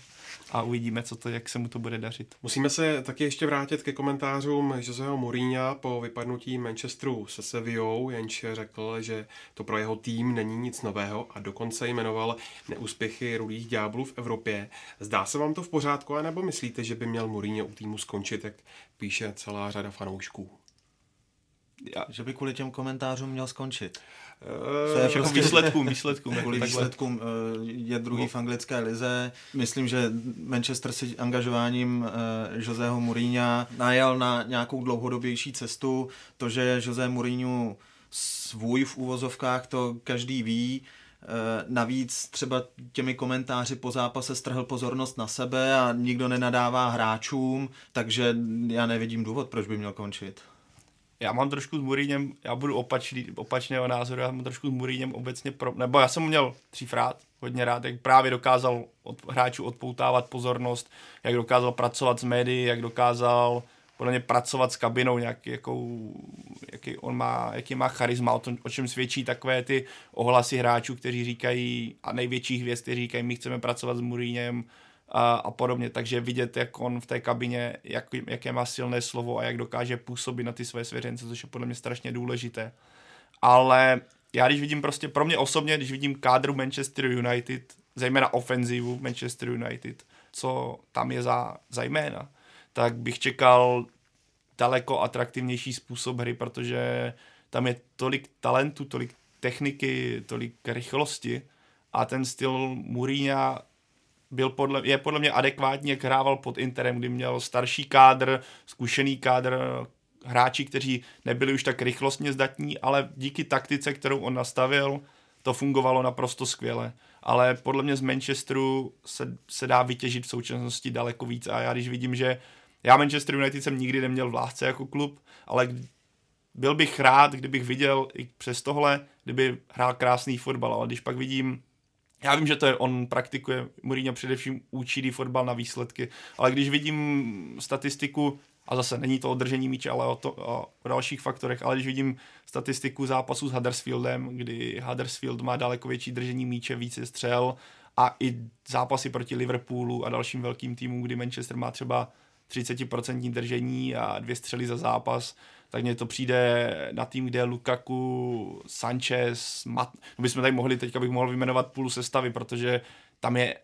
a uvidíme, co to, jak se mu to bude dařit. Musíme se taky ještě vrátit ke komentářům Joseho Mourinha po vypadnutí Manchesteru se Sevillou, jenž řekl, že to pro jeho tým není nic nového a dokonce jmenoval neúspěchy rudých ďáblů v Evropě. Zdá se vám to v pořádku, nebo myslíte, že by měl Mourinho u týmu skončit, jak píše celá řada fanoušků? Já, že by kvůli těm komentářům měl skončit. Co je prostě výsledkům, výsledkům. Kvůli výsledkům eh, je druhý v anglické lize. Myslím, že Manchester si angažováním eh, Joseho Mourinha najel na nějakou dlouhodobější cestu. To, že Jose Mourinho svůj v úvozovkách, to každý ví. Eh, navíc třeba těmi komentáři po zápase strhl pozornost na sebe a nikdo nenadává hráčům, takže já nevidím důvod, proč by měl končit já mám trošku s Mourinhem, já budu opačný, opačného názoru, já mám trošku s Mourinhem obecně, pro, nebo já jsem měl rád, hodně rád, jak právě dokázal od hráčů odpoutávat pozornost, jak dokázal pracovat s médií, jak dokázal podle mě pracovat s kabinou, nějak, jakou, jaký on má, jaký má charisma, o, tom, o čem svědčí takové ty ohlasy hráčů, kteří říkají, a největších hvězd, kteří říkají, my chceme pracovat s Mourinhem, a, a podobně. Takže vidět, jak on v té kabině, jak, jaké má silné slovo a jak dokáže působit na ty své svěřence, což je podle mě strašně důležité. Ale já když vidím prostě, pro mě osobně, když vidím kádru Manchester United, zejména ofenzivu Manchester United, co tam je za, za jména, tak bych čekal daleko atraktivnější způsob hry, protože tam je tolik talentu, tolik techniky, tolik rychlosti a ten styl Mourinha byl podle, je podle mě adekvátní, jak hrával pod Interem, kdy měl starší kádr, zkušený kádr, hráči, kteří nebyli už tak rychlostně zdatní, ale díky taktice, kterou on nastavil, to fungovalo naprosto skvěle. Ale podle mě z Manchesteru se, se dá vytěžit v současnosti daleko víc a já když vidím, že já Manchester United jsem nikdy neměl v lásce jako klub, ale byl bych rád, kdybych viděl i přes tohle, kdyby hrál krásný fotbal, ale když pak vidím já vím, že to je, on praktikuje, Mourinho především učí fotbal na výsledky, ale když vidím statistiku, a zase není to održení míče, ale o, to, o, o dalších faktorech, ale když vidím statistiku zápasu s Huddersfieldem, kdy Huddersfield má daleko větší držení míče, více střel a i zápasy proti Liverpoolu a dalším velkým týmům, kdy Manchester má třeba 30% držení a dvě střely za zápas, tak mně to přijde na tým, kde je Lukaku, Sanchez, Mat... No bychom tady mohli, teďka bych mohl vyjmenovat půl sestavy, protože tam je,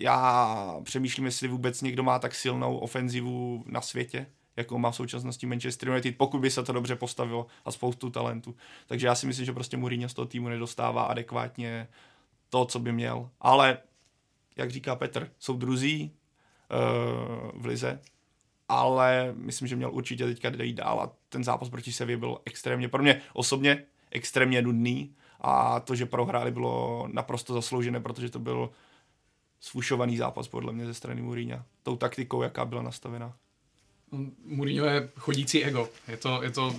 já přemýšlím, jestli vůbec někdo má tak silnou ofenzivu na světě, jako má v současnosti Manchester United, pokud by se to dobře postavilo a spoustu talentu. Takže já si myslím, že prostě Mourinho z toho týmu nedostává adekvátně to, co by měl. Ale, jak říká Petr, jsou druzí uh, v lize, ale myslím, že měl určitě teďka jít dál a ten zápas proti Sevě byl extrémně, pro mě osobně extrémně nudný a to, že prohráli, bylo naprosto zasloužené, protože to byl sfušovaný zápas podle mě ze strany Mourinha. Tou taktikou, jaká byla nastavena. Mourinho je chodící ego. Je to, je to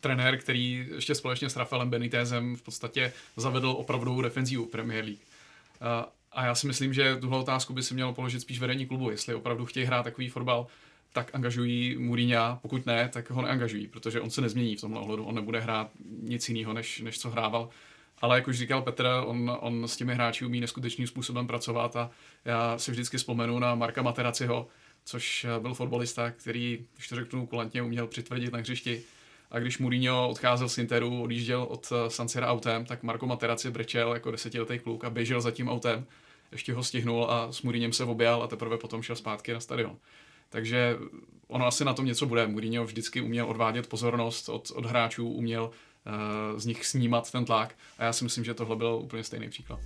trenér, který ještě společně s Rafaelem Benitezem v podstatě zavedl opravdovou defenzivu Premier League. A já si myslím, že tuhle otázku by si mělo položit spíš vedení klubu, jestli opravdu chtějí hrát takový fotbal, tak angažují Mourinha, pokud ne, tak ho neangažují, protože on se nezmění v tomhle ohledu, on nebude hrát nic jiného, než, než co hrával. Ale jak už říkal Petr, on, on s těmi hráči umí neskutečným způsobem pracovat a já si vždycky vzpomenu na Marka Materaciho, což byl fotbalista, který, když to řeknu kulantně, uměl přitvrdit na hřišti. A když Mourinho odcházel z Interu, odjížděl od San autem, tak Marko Materaci brečel jako desetiletý kluk a běžel za tím autem. Ještě ho stihnul a s Mourinhem se objal a teprve potom šel zpátky na stadion. Takže ono asi na tom něco bude. Mourinho vždycky uměl odvádět pozornost od, od hráčů, uměl uh, z nich snímat ten tlak a já si myslím, že tohle byl úplně stejný příklad.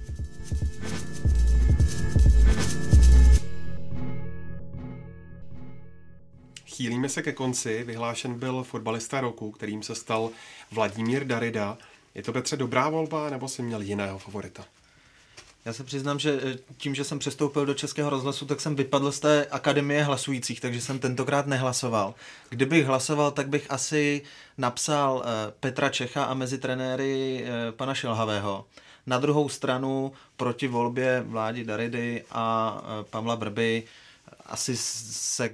Chýlíme se ke konci. Vyhlášen byl fotbalista roku, kterým se stal Vladimír Darida. Je to Petře dobrá volba, nebo si měl jiného favorita? Já se přiznám, že eh, tím, že jsem přestoupil do Českého rozhlasu, tak jsem vypadl z té akademie hlasujících, takže jsem tentokrát nehlasoval. Kdybych hlasoval, tak bych asi napsal eh, Petra Čecha a mezi trenéry eh, pana Šilhavého. Na druhou stranu proti volbě Vládi Daridy a Pavla Brby asi se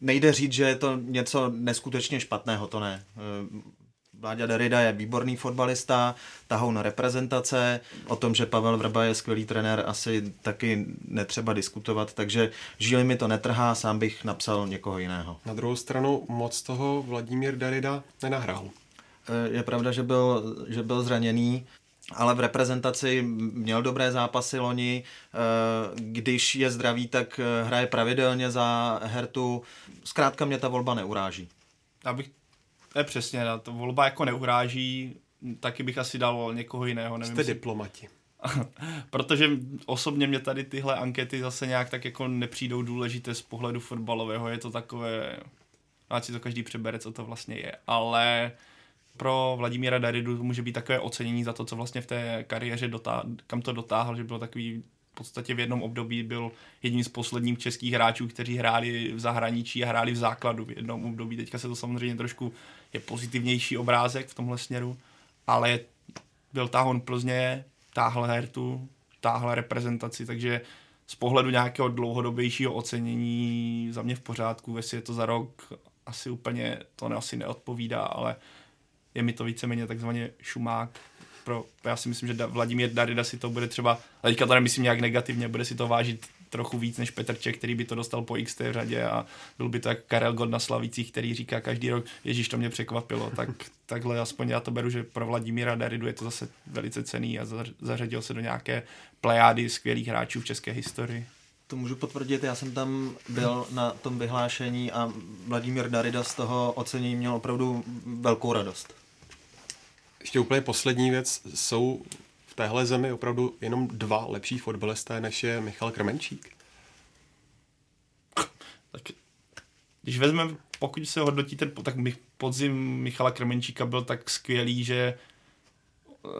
nejde říct, že je to něco neskutečně špatného, to ne. Vláďa Derida je výborný fotbalista, tahou na reprezentace, o tom, že Pavel Vrba je skvělý trenér, asi taky netřeba diskutovat, takže žíly mi to netrhá, sám bych napsal někoho jiného. Na druhou stranu moc toho Vladimír Darida nenahrál. E, je pravda, že byl, že byl zraněný, ale v reprezentaci měl dobré zápasy loni. E, když je zdravý, tak hraje pravidelně za Hertu. Zkrátka mě ta volba neuráží. Já je přesně, na to volba jako neuráží, taky bych asi dal někoho jiného. Nevím, Jste si... diplomati. Protože osobně mě tady tyhle ankety zase nějak tak jako nepřijdou důležité z pohledu fotbalového, je to takové, ať si to každý přebere, co to vlastně je, ale pro Vladimíra Daridu může být takové ocenění za to, co vlastně v té kariéře dotáhl, kam to dotáhl, že byl takový podstatě v jednom období byl jedním z posledních českých hráčů, kteří hráli v zahraničí a hráli v základu v jednom období. Teďka se to samozřejmě trošku je pozitivnější obrázek v tomhle směru, ale byl tahon Plzně, táhl Hertu, táhl reprezentaci, takže z pohledu nějakého dlouhodobějšího ocenění za mě v pořádku, jestli je to za rok, asi úplně to asi neodpovídá, ale je mi to víceméně takzvaně šumák, pro, já si myslím, že Vladimír Darida si to bude třeba, ale teďka to nemyslím nějak negativně, bude si to vážit trochu víc než Petr Čech, který by to dostal po XT v řadě a byl by to jak Karel God na Slavících, který říká každý rok, Ježíš, to mě překvapilo, tak takhle aspoň já to beru, že pro Vladimíra Daridu je to zase velice cený a zařadil se do nějaké plejády skvělých hráčů v české historii. To můžu potvrdit, já jsem tam byl na tom vyhlášení a Vladimír Darida z toho ocenění měl opravdu velkou radost. Ještě úplně poslední věc. Jsou v téhle zemi opravdu jenom dva lepší fotbalisté, než je Michal Krmenčík? Tak když vezmeme, pokud se hodnotí ten, tak podzim Michala Krmenčíka byl tak skvělý, že uh,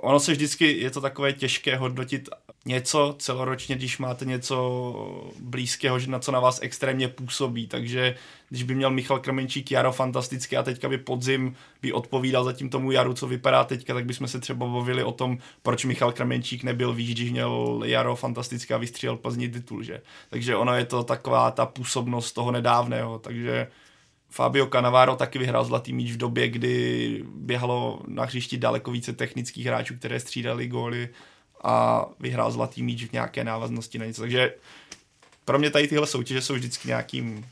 ono se vždycky, je to takové těžké hodnotit něco celoročně, když máte něco blízkého, na co na vás extrémně působí. Takže když by měl Michal Krmenčík jaro fantastické a teďka by podzim by odpovídal zatím tomu jaru, co vypadá teďka, tak bychom se třeba bavili o tom, proč Michal Krmenčík nebyl víc, když měl jaro fantastické a vystřílel Plzni titul, že? Takže ono je to taková ta působnost toho nedávného, takže Fabio Cannavaro taky vyhrál zlatý míč v době, kdy běhalo na hřišti daleko více technických hráčů, které střídali góly a vyhrál zlatý míč v nějaké návaznosti na něco. Takže pro mě tady tyhle soutěže jsou vždycky nějakým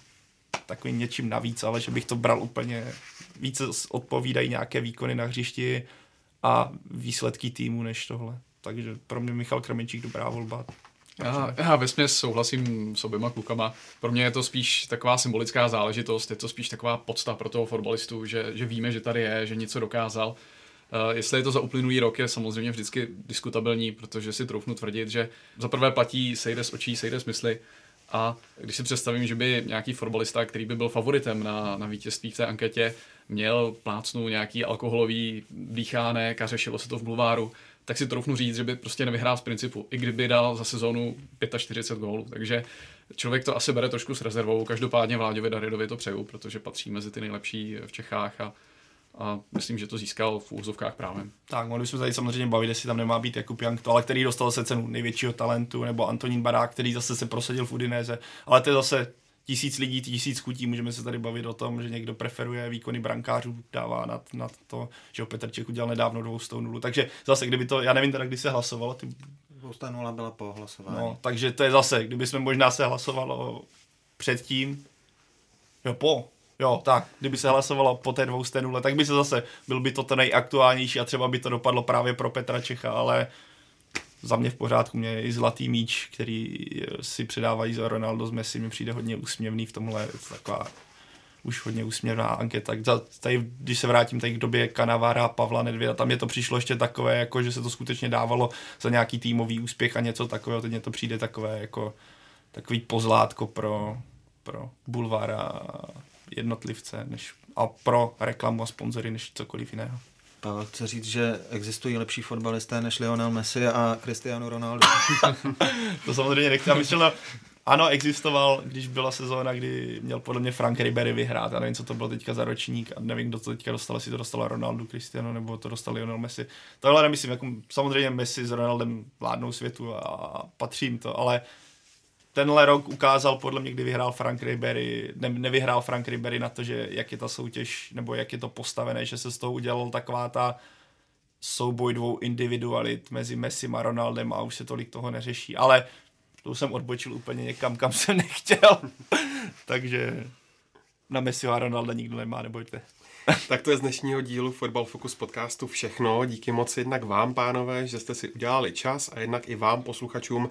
takovým něčím navíc, ale že bych to bral úplně více odpovídají nějaké výkony na hřišti a výsledky týmu než tohle. Takže pro mě Michal Krmenčík dobrá volba. Já, já ve souhlasím s oběma klukama. Pro mě je to spíš taková symbolická záležitost, je to spíš taková podsta pro toho fotbalistu, že, že víme, že tady je, že něco dokázal Uh, jestli je to za uplynulý rok, je samozřejmě vždycky diskutabilní, protože si troufnu tvrdit, že za prvé platí sejde z očí, sejde z mysli. A když si představím, že by nějaký fotbalista, který by byl favoritem na, na vítězství v té anketě, měl plácnu nějaký alkoholový dýchánek a řešilo se to v bulváru, tak si troufnu říct, že by prostě nevyhrál z principu, i kdyby dal za sezónu 45 gólů. Takže člověk to asi bere trošku s rezervou. Každopádně Vláďovi Daridovi to přeju, protože patří mezi ty nejlepší v Čechách a a myslím, že to získal v úzovkách právem. Tak, mohli jsme tady samozřejmě bavit, jestli tam nemá být Jakub Jankto, ale který dostal se cenu největšího talentu, nebo Antonín Barák, který zase se prosadil v Udinéze, ale to je zase tisíc lidí, tisíc kutí, můžeme se tady bavit o tom, že někdo preferuje výkony brankářů, dává nad, nad to, že Petr Čech udělal nedávno 200 nulu. Takže zase, kdyby to, já nevím teda, kdy se hlasovalo, ty 200 nula byla po hlasování. No, takže to je zase, kdyby jsme možná se hlasovalo předtím, jo, po, Jo, tak, kdyby se hlasovalo po té dvou nule, tak by se zase, byl by to ten nejaktuálnější a třeba by to dopadlo právě pro Petra Čecha, ale za mě v pořádku, mě i zlatý míč, který si předávají za Ronaldo z Messi, mi přijde hodně úsměvný v tomhle, taková už hodně úsměvná anketa. Tady, když se vrátím tady k době Kanavara a Pavla Nedvěda, tam je to přišlo ještě takové, jako že se to skutečně dávalo za nějaký týmový úspěch a něco takového, teď mě to přijde takové jako takový pozlátko pro, pro bulvára jednotlivce než, a pro reklamu a sponzory než cokoliv jiného. Pavel chce říct, že existují lepší fotbalisté než Lionel Messi a Cristiano Ronaldo. to samozřejmě nechci. Myslím, no, ano, existoval, když byla sezóna, kdy měl podle mě Frank Ribery vyhrát. A nevím, co to bylo teďka za ročník a nevím, kdo to teďka dostal, jestli to dostala Ronaldo, Cristiano nebo to dostal Lionel Messi. Tohle nemyslím, jako samozřejmě Messi s Ronaldem vládnou světu a patří jim to, ale tenhle rok ukázal podle mě, kdy vyhrál Frank Ribery, ne, nevyhrál Frank Ribery na to, že jak je ta soutěž, nebo jak je to postavené, že se z toho udělal taková ta souboj dvou individualit mezi Messi a Ronaldem a už se tolik toho neřeší. Ale to jsem odbočil úplně někam, kam jsem nechtěl. Takže na Messi a Ronalda nikdo nemá, nebojte. tak to je z dnešního dílu Football Focus podcastu všechno. Díky moc jednak vám, pánové, že jste si udělali čas a jednak i vám, posluchačům,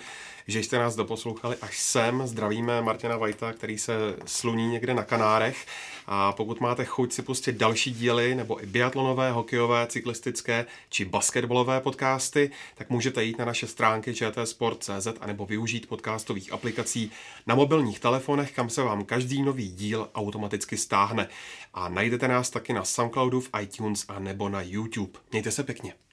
že jste nás doposlouchali až sem. Zdravíme Martina Vajta, který se sluní někde na Kanárech. A pokud máte chuť si pustit další díly nebo i biatlonové, hokejové, cyklistické či basketbalové podcasty, tak můžete jít na naše stránky čtsport.cz a nebo využít podcastových aplikací na mobilních telefonech, kam se vám každý nový díl automaticky stáhne. A najdete nás taky na Soundcloudu, v iTunes a nebo na YouTube. Mějte se pěkně.